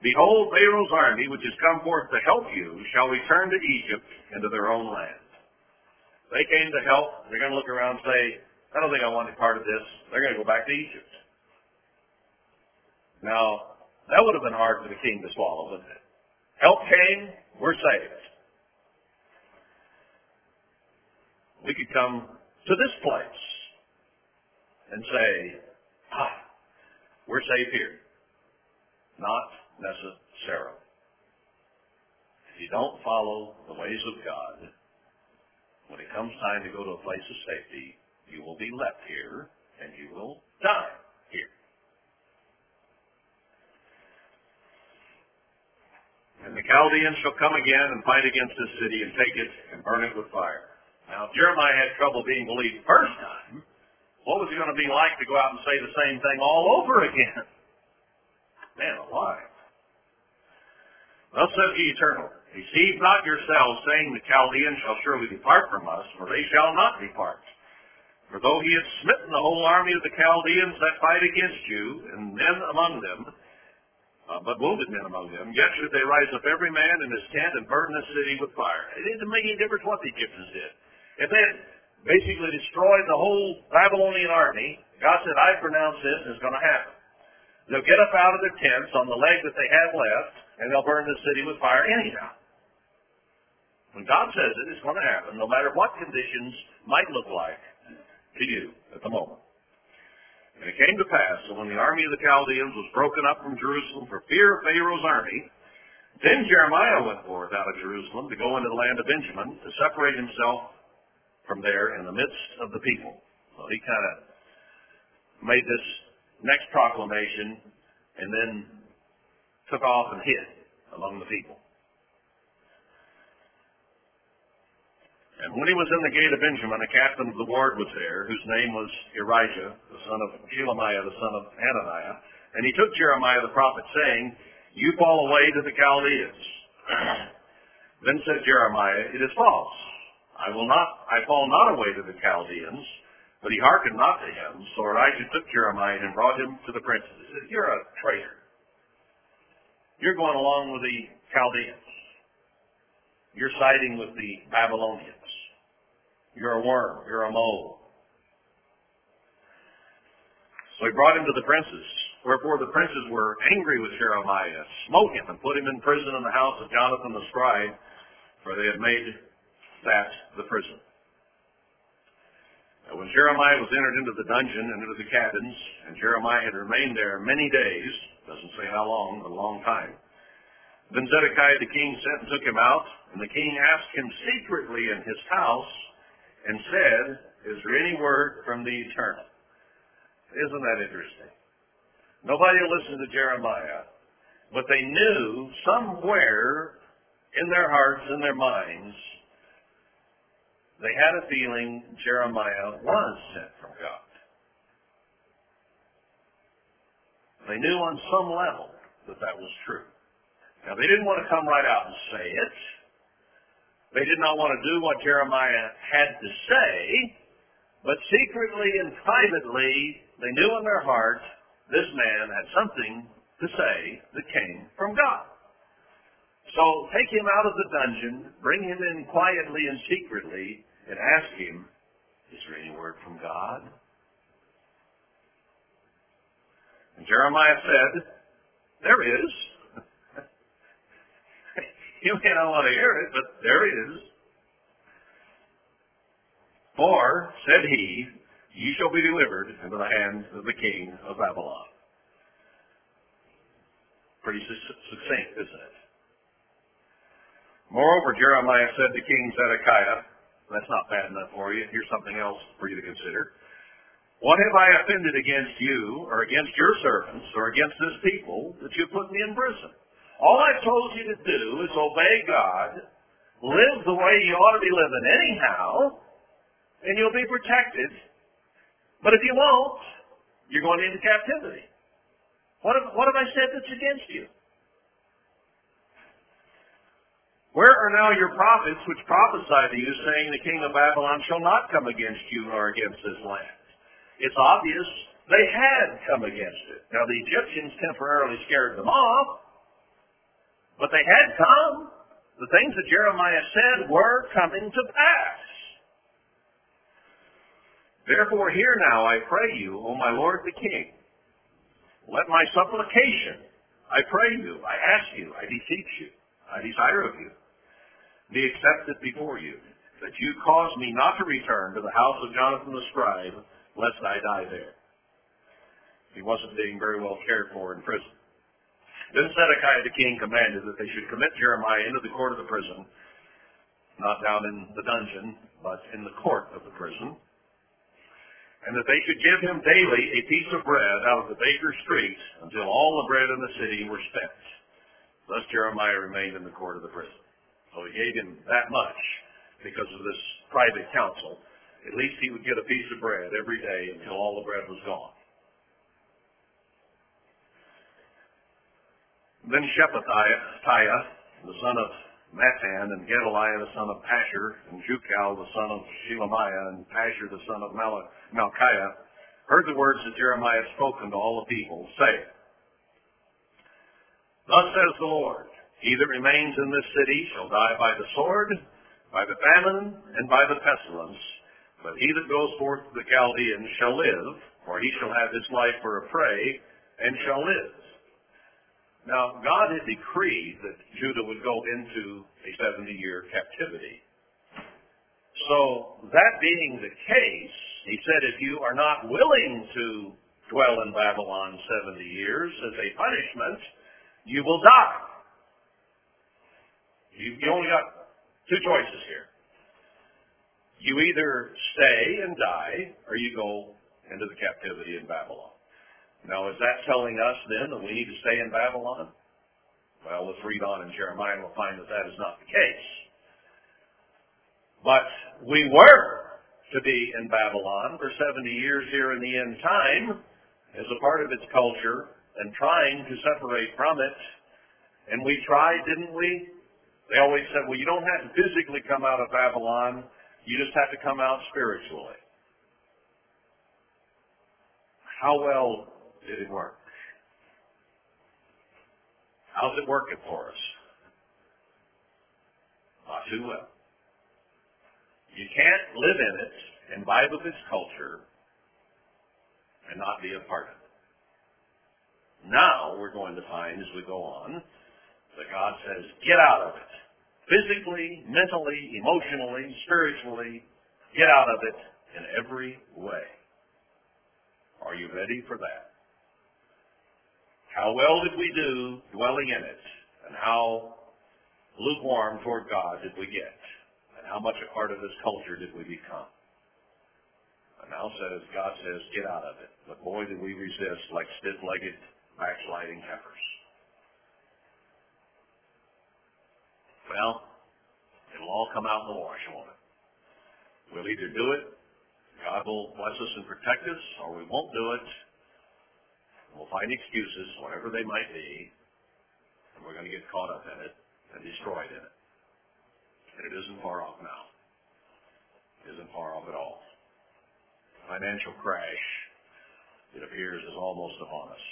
Behold, Pharaoh's army, which has come forth to help you, shall return to Egypt and to their own land. They came to help. They're going to look around and say, I don't think I want any part of this. They're going to go back to Egypt. Now, that would have been hard for the king to swallow, wouldn't it? Help came, we're saved. We could come to this place and say, ah, we're safe here. Not necessarily. If you don't follow the ways of God, when it comes time to go to a place of safety, you will be left here and you will die here. And the Chaldeans shall come again and fight against this city and take it and burn it with fire. Now, if Jeremiah had trouble being believed the first time, what was it going to be like to go out and say the same thing all over again? Man alive. Thus says the Eternal, Deceive not yourselves, saying the Chaldeans shall surely depart from us, for they shall not depart. For though he had smitten the whole army of the Chaldeans that fight against you, and men among them, uh, but wounded men among them, yet should they rise up every man in his tent and burn the city with fire. It didn't make any difference what the Egyptians did. If they had basically destroyed the whole Babylonian army, God said, I pronounce this is going to happen. They'll get up out of their tents on the leg that they have left, and they'll burn the city with fire anyhow. When God says it, it's going to happen, no matter what conditions might look like to you at the moment. And it came to pass that when the army of the Chaldeans was broken up from Jerusalem for fear of Pharaoh's army, then Jeremiah went forth out of Jerusalem to go into the land of Benjamin to separate himself from there in the midst of the people. Well, he kind of made this next proclamation and then took off and hid among the people. And when he was in the gate of Benjamin, a captain of the ward was there, whose name was Irijah, the son of Shelemiah, the son of Hananiah. And he took Jeremiah the prophet, saying, You fall away to the Chaldeans. then said Jeremiah, It is false. I will not, I fall not away to the Chaldeans. But he hearkened not to him. So Irijah took Jeremiah and brought him to the princes. He said, You're a traitor. You're going along with the Chaldeans. You're siding with the Babylonians. You're a worm. You're a mole. So he brought him to the princes. Wherefore the princes were angry with Jeremiah, smote him, and put him in prison in the house of Jonathan the scribe, for they had made that the prison. Now, when Jeremiah was entered into the dungeon and into the cabins, and Jeremiah had remained there many days, doesn't say how long, but a long time, then Zedekiah the king sent and took him out, and the king asked him secretly in his house, and said, Is there any word from the Eternal? Isn't that interesting? Nobody listened to Jeremiah, but they knew somewhere in their hearts and their minds, they had a feeling Jeremiah was sent from God. They knew on some level that that was true. Now, they didn't want to come right out and say it. They did not want to do what Jeremiah had to say, but secretly and privately, they knew in their hearts this man had something to say that came from God. So take him out of the dungeon, bring him in quietly and secretly, and ask him, is there any word from God? And Jeremiah said, there is. You may not want to hear it, but there it is. For, said he, ye shall be delivered into the hands of the king of Babylon. Pretty succinct, isn't it? Moreover, Jeremiah said to King Zedekiah, that's not bad enough for you. Here's something else for you to consider. What have I offended against you, or against your servants, or against this people, that you put me in prison? All I've told you to do is obey God, live the way you ought to be living anyhow, and you'll be protected. But if you won't, you're going into captivity. What have, what have I said that's against you? Where are now your prophets which prophesy to you, saying the king of Babylon shall not come against you nor against this land? It's obvious they had come against it. Now the Egyptians temporarily scared them off, but they had come. The things that Jeremiah said were coming to pass. Therefore hear now, I pray you, O my Lord the King, let my supplication, I pray you, I ask you, I beseech you, I desire of you, be accepted before you, that you cause me not to return to the house of Jonathan the scribe, lest I die there. He wasn't being very well cared for in prison. Then Zedekiah the king commanded that they should commit Jeremiah into the court of the prison, not down in the dungeon, but in the court of the prison, and that they should give him daily a piece of bread out of the baker's street until all the bread in the city were spent. Thus Jeremiah remained in the court of the prison. So he gave him that much because of this private counsel. At least he would get a piece of bread every day until all the bread was gone. Then Shephatiah, the son of Mattan, and Gedaliah, the son of Pashur, and Jucal, the son of Shelemiah, and Pashur, the son of Mal- Malchiah, heard the words that Jeremiah spoke unto all the people, saying, Thus says the Lord, He that remains in this city shall die by the sword, by the famine, and by the pestilence. But he that goes forth to the Chaldeans shall live, for he shall have his life for a prey, and shall live. Now, God had decreed that Judah would go into a 70-year captivity. So, that being the case, he said, if you are not willing to dwell in Babylon 70 years as a punishment, you will die. You, you only got two choices here. You either stay and die, or you go into the captivity in Babylon. Now, is that telling us then that we need to stay in Babylon? Well, let's read on in Jeremiah and we'll find that that is not the case. But we were to be in Babylon for 70 years here in the end time as a part of its culture and trying to separate from it. And we tried, didn't we? They always said, well, you don't have to physically come out of Babylon. You just have to come out spiritually. How well did it work? How's it working for us? Not too well. You can't live in it, imbibe of its culture, and not be a part of it. Now we're going to find as we go on that God says, get out of it. Physically, mentally, emotionally, spiritually, get out of it in every way. Are you ready for that? How well did we do dwelling in it? And how lukewarm toward God did we get? And how much a part of this culture did we become? And now says, God says, get out of it. But boy, did we resist like stiff-legged, backsliding heifers. Well, it'll all come out in the wash, won't it? We'll either do it, God will bless us and protect us, or we won't do it, We'll find excuses, whatever they might be, and we're going to get caught up in it and destroyed in it. And it isn't far off now. It isn't far off at all. The financial crash, it appears, is almost upon us.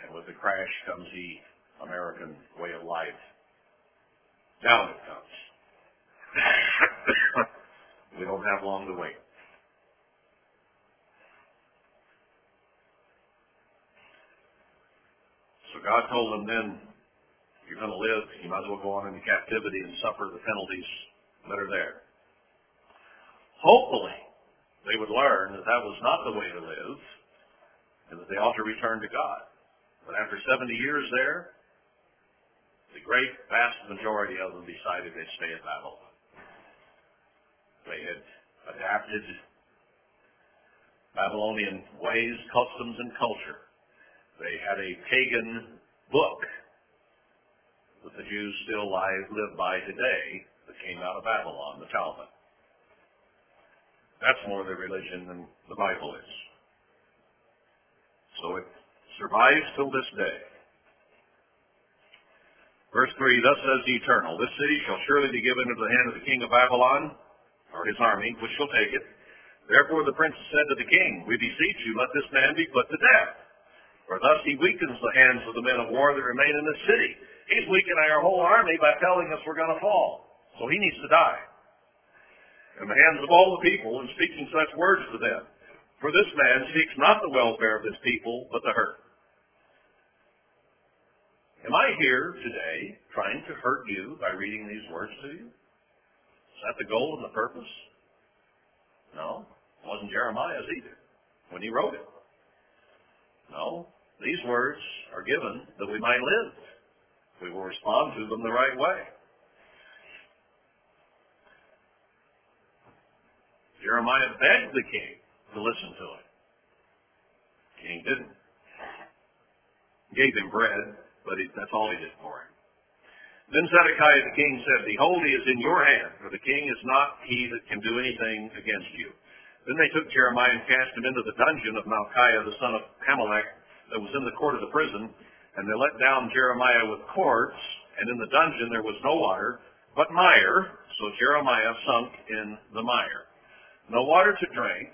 And with the crash comes the American way of life. Down it comes. we don't have long to wait. So God told them then, you're going to live, you might as well go on into captivity and suffer the penalties that are there. Hopefully, they would learn that that was not the way to live and that they ought to return to God. But after 70 years there, the great vast majority of them decided they'd stay at Babylon. They had adapted Babylonian ways, customs, and culture they had a pagan book that the Jews still live, live by today that came out of Babylon, the Talmud. That's more of their religion than the Bible is. So it survives till this day. Verse 3, Thus says the Eternal, This city shall surely be given into the hand of the king of Babylon, or his army, which shall take it. Therefore the prince said to the king, We beseech you, let this man be put to death for thus he weakens the hands of the men of war that remain in this city. He's weakening our whole army by telling us we're going to fall. So he needs to die. In the hands of all the people and speaking such words to them. For this man seeks not the welfare of his people, but the hurt. Am I here today trying to hurt you by reading these words to you? Is that the goal and the purpose? No. It wasn't Jeremiah's either when he wrote it. No. These words are given that we might live. We will respond to them the right way. Jeremiah begged the king to listen to him. The king didn't. Gave him bread, but he, that's all he did for him. Then Zedekiah the king said, Behold, he is in your hand, for the king is not he that can do anything against you. Then they took Jeremiah and cast him into the dungeon of Malchiah the son of Hammelech that was in the court of the prison, and they let down Jeremiah with cords, and in the dungeon there was no water, but mire, so Jeremiah sunk in the mire. No water to drink.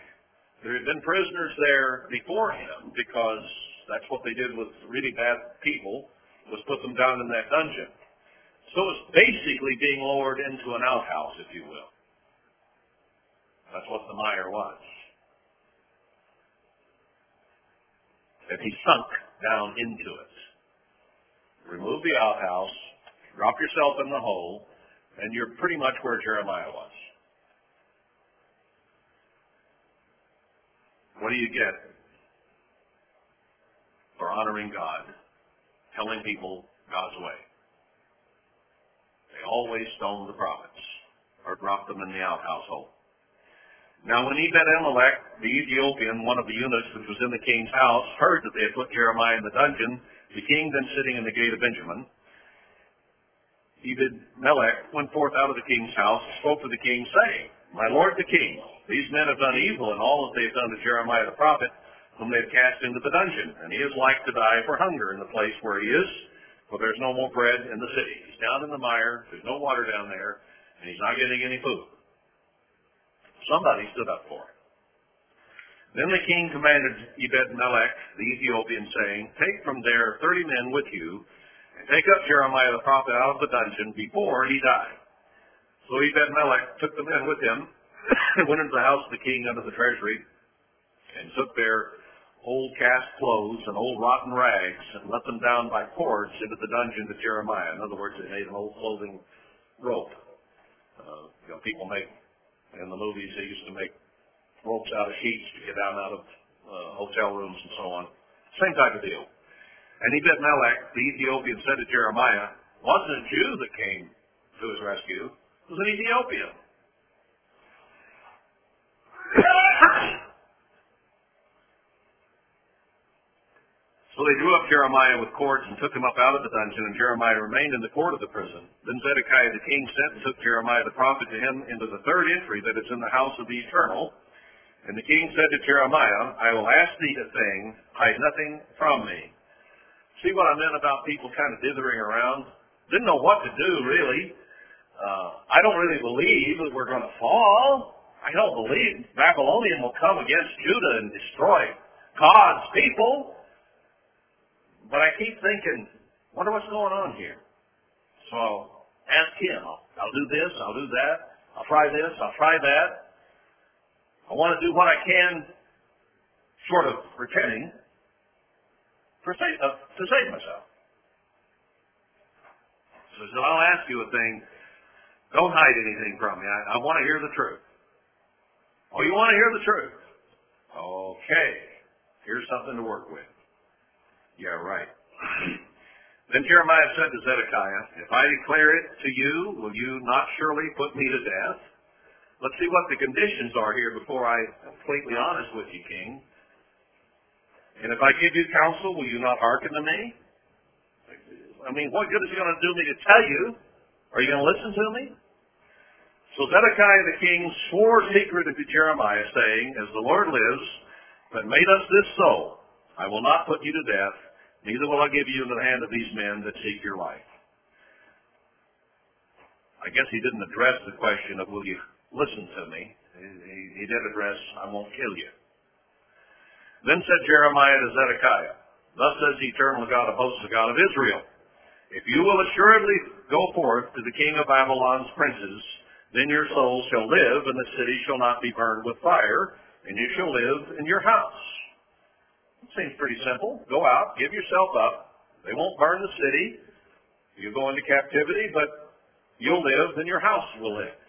There had been prisoners there before him because that's what they did with really bad people, was put them down in that dungeon. So it's basically being lowered into an outhouse, if you will. That's what the mire was. And he sunk down into it. Remove the outhouse, drop yourself in the hole, and you're pretty much where Jeremiah was. What do you get for honoring God? Telling people God's way. They always stoned the prophets or dropped them in the outhouse hole. Now when Ebed-Melech, the Ethiopian, one of the eunuchs which was in the king's house, heard that they had put Jeremiah in the dungeon, the king then sitting in the gate of Benjamin, Ebed-Melech went forth out of the king's house and spoke to the king, saying, My lord the king, these men have done evil in all that they have done to Jeremiah the prophet, whom they have cast into the dungeon, and he is like to die for hunger in the place where he is, for there's no more bread in the city. He's down in the mire, there's no water down there, and he's not getting any food. Somebody stood up for him. Then the king commanded Ebed-Melech, the Ethiopian, saying, Take from there thirty men with you, and take up Jeremiah the prophet out of the dungeon before he die. So Ebed-Melech took the men with him, and went into the house of the king under the treasury, and took their old cast clothes and old rotten rags, and let them down by cords into the dungeon to Jeremiah. In other words, they made an old clothing rope. Uh, you know, people make in the movies they used to make ropes out of sheets to get down out of uh, hotel rooms and so on. Same type of deal. And Ebed-Melech, the Ethiopian, said to Jeremiah, wasn't a Jew that came to his rescue. It was an Ethiopian. So they drew up Jeremiah with cords and took him up out of the dungeon, and Jeremiah remained in the court of the prison. Then Zedekiah the king sent and took Jeremiah the prophet to him into the third entry that is in the house of the eternal. And the king said to Jeremiah, I will ask thee a thing, hide nothing from me. See what I meant about people kind of dithering around? Didn't know what to do, really. Uh, I don't really believe that we're going to fall. I don't believe Babylonian will come against Judah and destroy God's people. But I keep thinking, wonder what's going on here. So ask him. I'll, I'll do this. I'll do that. I'll try this. I'll try that. I want to do what I can, short of pretending, for uh, to save myself. So he said, I'll ask you a thing. Don't hide anything from me. I, I want to hear the truth. Oh, you want to hear the truth? Okay. Here's something to work with. Yeah, right. then Jeremiah said to Zedekiah, If I declare it to you, will you not surely put me to death? Let's see what the conditions are here before I am completely honest with you, King. And if I give you counsel, will you not hearken to me? I mean, what good is it going to do me to tell you? Are you going to listen to me? So Zedekiah the king swore secretly to Jeremiah, saying, As the Lord lives, that made us this so, I will not put you to death, neither will I give you into the hand of these men that seek your life. I guess he didn't address the question of will you listen to me. He, he did address, I won't kill you. Then said Jeremiah to Zedekiah, Thus says the eternal God of hosts, the God of Israel, If you will assuredly go forth to the king of Babylon's princes, then your soul shall live, and the city shall not be burned with fire, and you shall live in your house. Seems pretty simple. Go out, give yourself up. They won't burn the city. You go into captivity, but you'll live, and your house will live.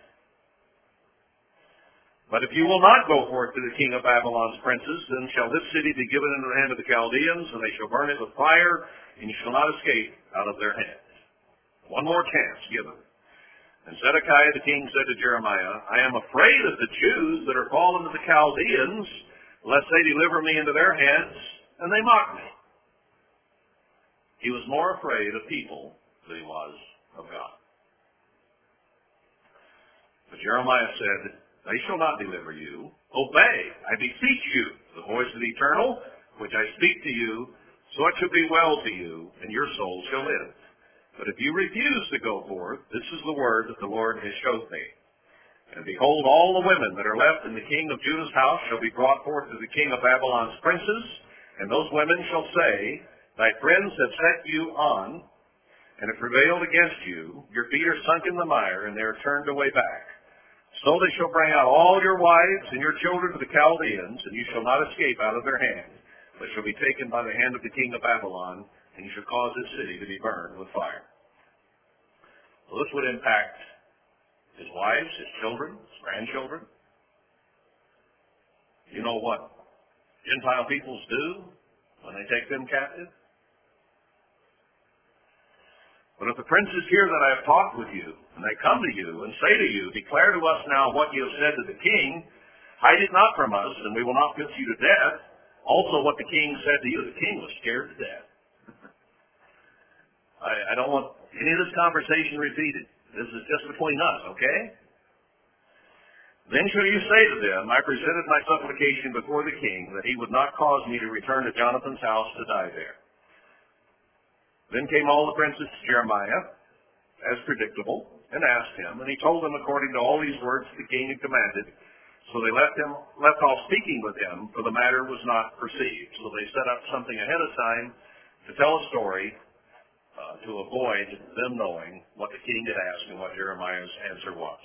But if you will not go forth to the king of Babylon's princes, then shall this city be given into the hand of the Chaldeans, and they shall burn it with fire, and you shall not escape out of their hands. One more chance given. And Zedekiah the king said to Jeremiah, I am afraid of the Jews that are fallen to the Chaldeans, lest they deliver me into their hands, and they mocked me. He was more afraid of people than he was of God. But Jeremiah said, They shall not deliver you. Obey, I beseech you, the voice of the eternal, which I speak to you, so it shall be well to you, and your soul shall live. But if you refuse to go forth, this is the word that the Lord has showed me. And behold, all the women that are left in the king of Judah's house shall be brought forth to the king of Babylon's princes, and those women shall say, Thy friends have set you on, and have prevailed against you. Your feet are sunk in the mire, and they are turned away back. So they shall bring out all your wives and your children to the Chaldeans, and you shall not escape out of their hand, but shall be taken by the hand of the king of Babylon, and you shall cause this city to be burned with fire. Well, this would impact his wives, his children, his grandchildren. You know what Gentile peoples do when they take them captive? But if the princes hear that I have talked with you, and they come to you and say to you, Declare to us now what you have said to the king, hide it not from us, and we will not put you to death. Also what the king said to you, the king was scared to death. I, I don't want any of this conversation repeated. This is just between us, okay? Then shall you say to them, I presented my supplication before the king that he would not cause me to return to Jonathan's house to die there. Then came all the princes to Jeremiah, as predictable, and asked him, and he told them according to all these words the king had commanded. So they left him, left off speaking with him, for the matter was not perceived. So they set up something ahead of time to tell a story uh, to avoid them knowing what the king had asked and what Jeremiah's answer was.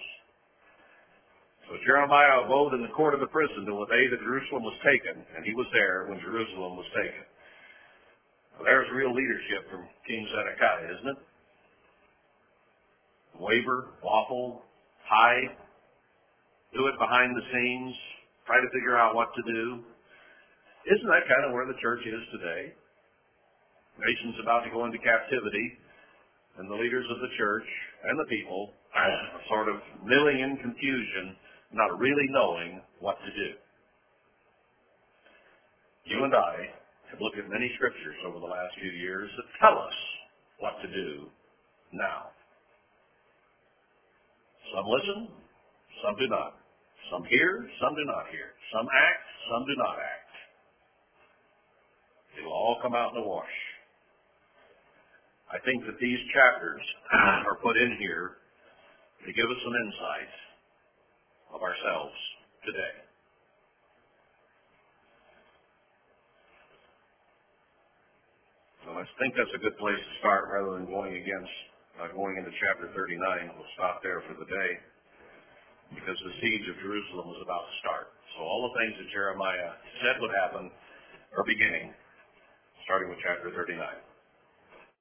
So Jeremiah abode in the court of the prison till the day that Jerusalem was taken, and he was there when Jerusalem was taken. Well, there's real leadership from King Zedekiah, isn't it? Waver, waffle, hide, do it behind the scenes, try to figure out what to do. Isn't that kind of where the church is today? The nation's about to go into captivity, and the leaders of the church and the people are sort of milling in confusion, not really knowing what to do. You and I have looked at many scriptures over the last few years that tell us what to do now. Some listen, some do not. Some hear, some do not hear. Some act, some do not act. It will all come out in the wash. I think that these chapters are put in here to give us some insight of ourselves today. So I think that's a good place to start rather than going against uh, going into chapter 39. We'll stop there for the day because the siege of Jerusalem was about to start. So all the things that Jeremiah said would happen are beginning, starting with chapter 39.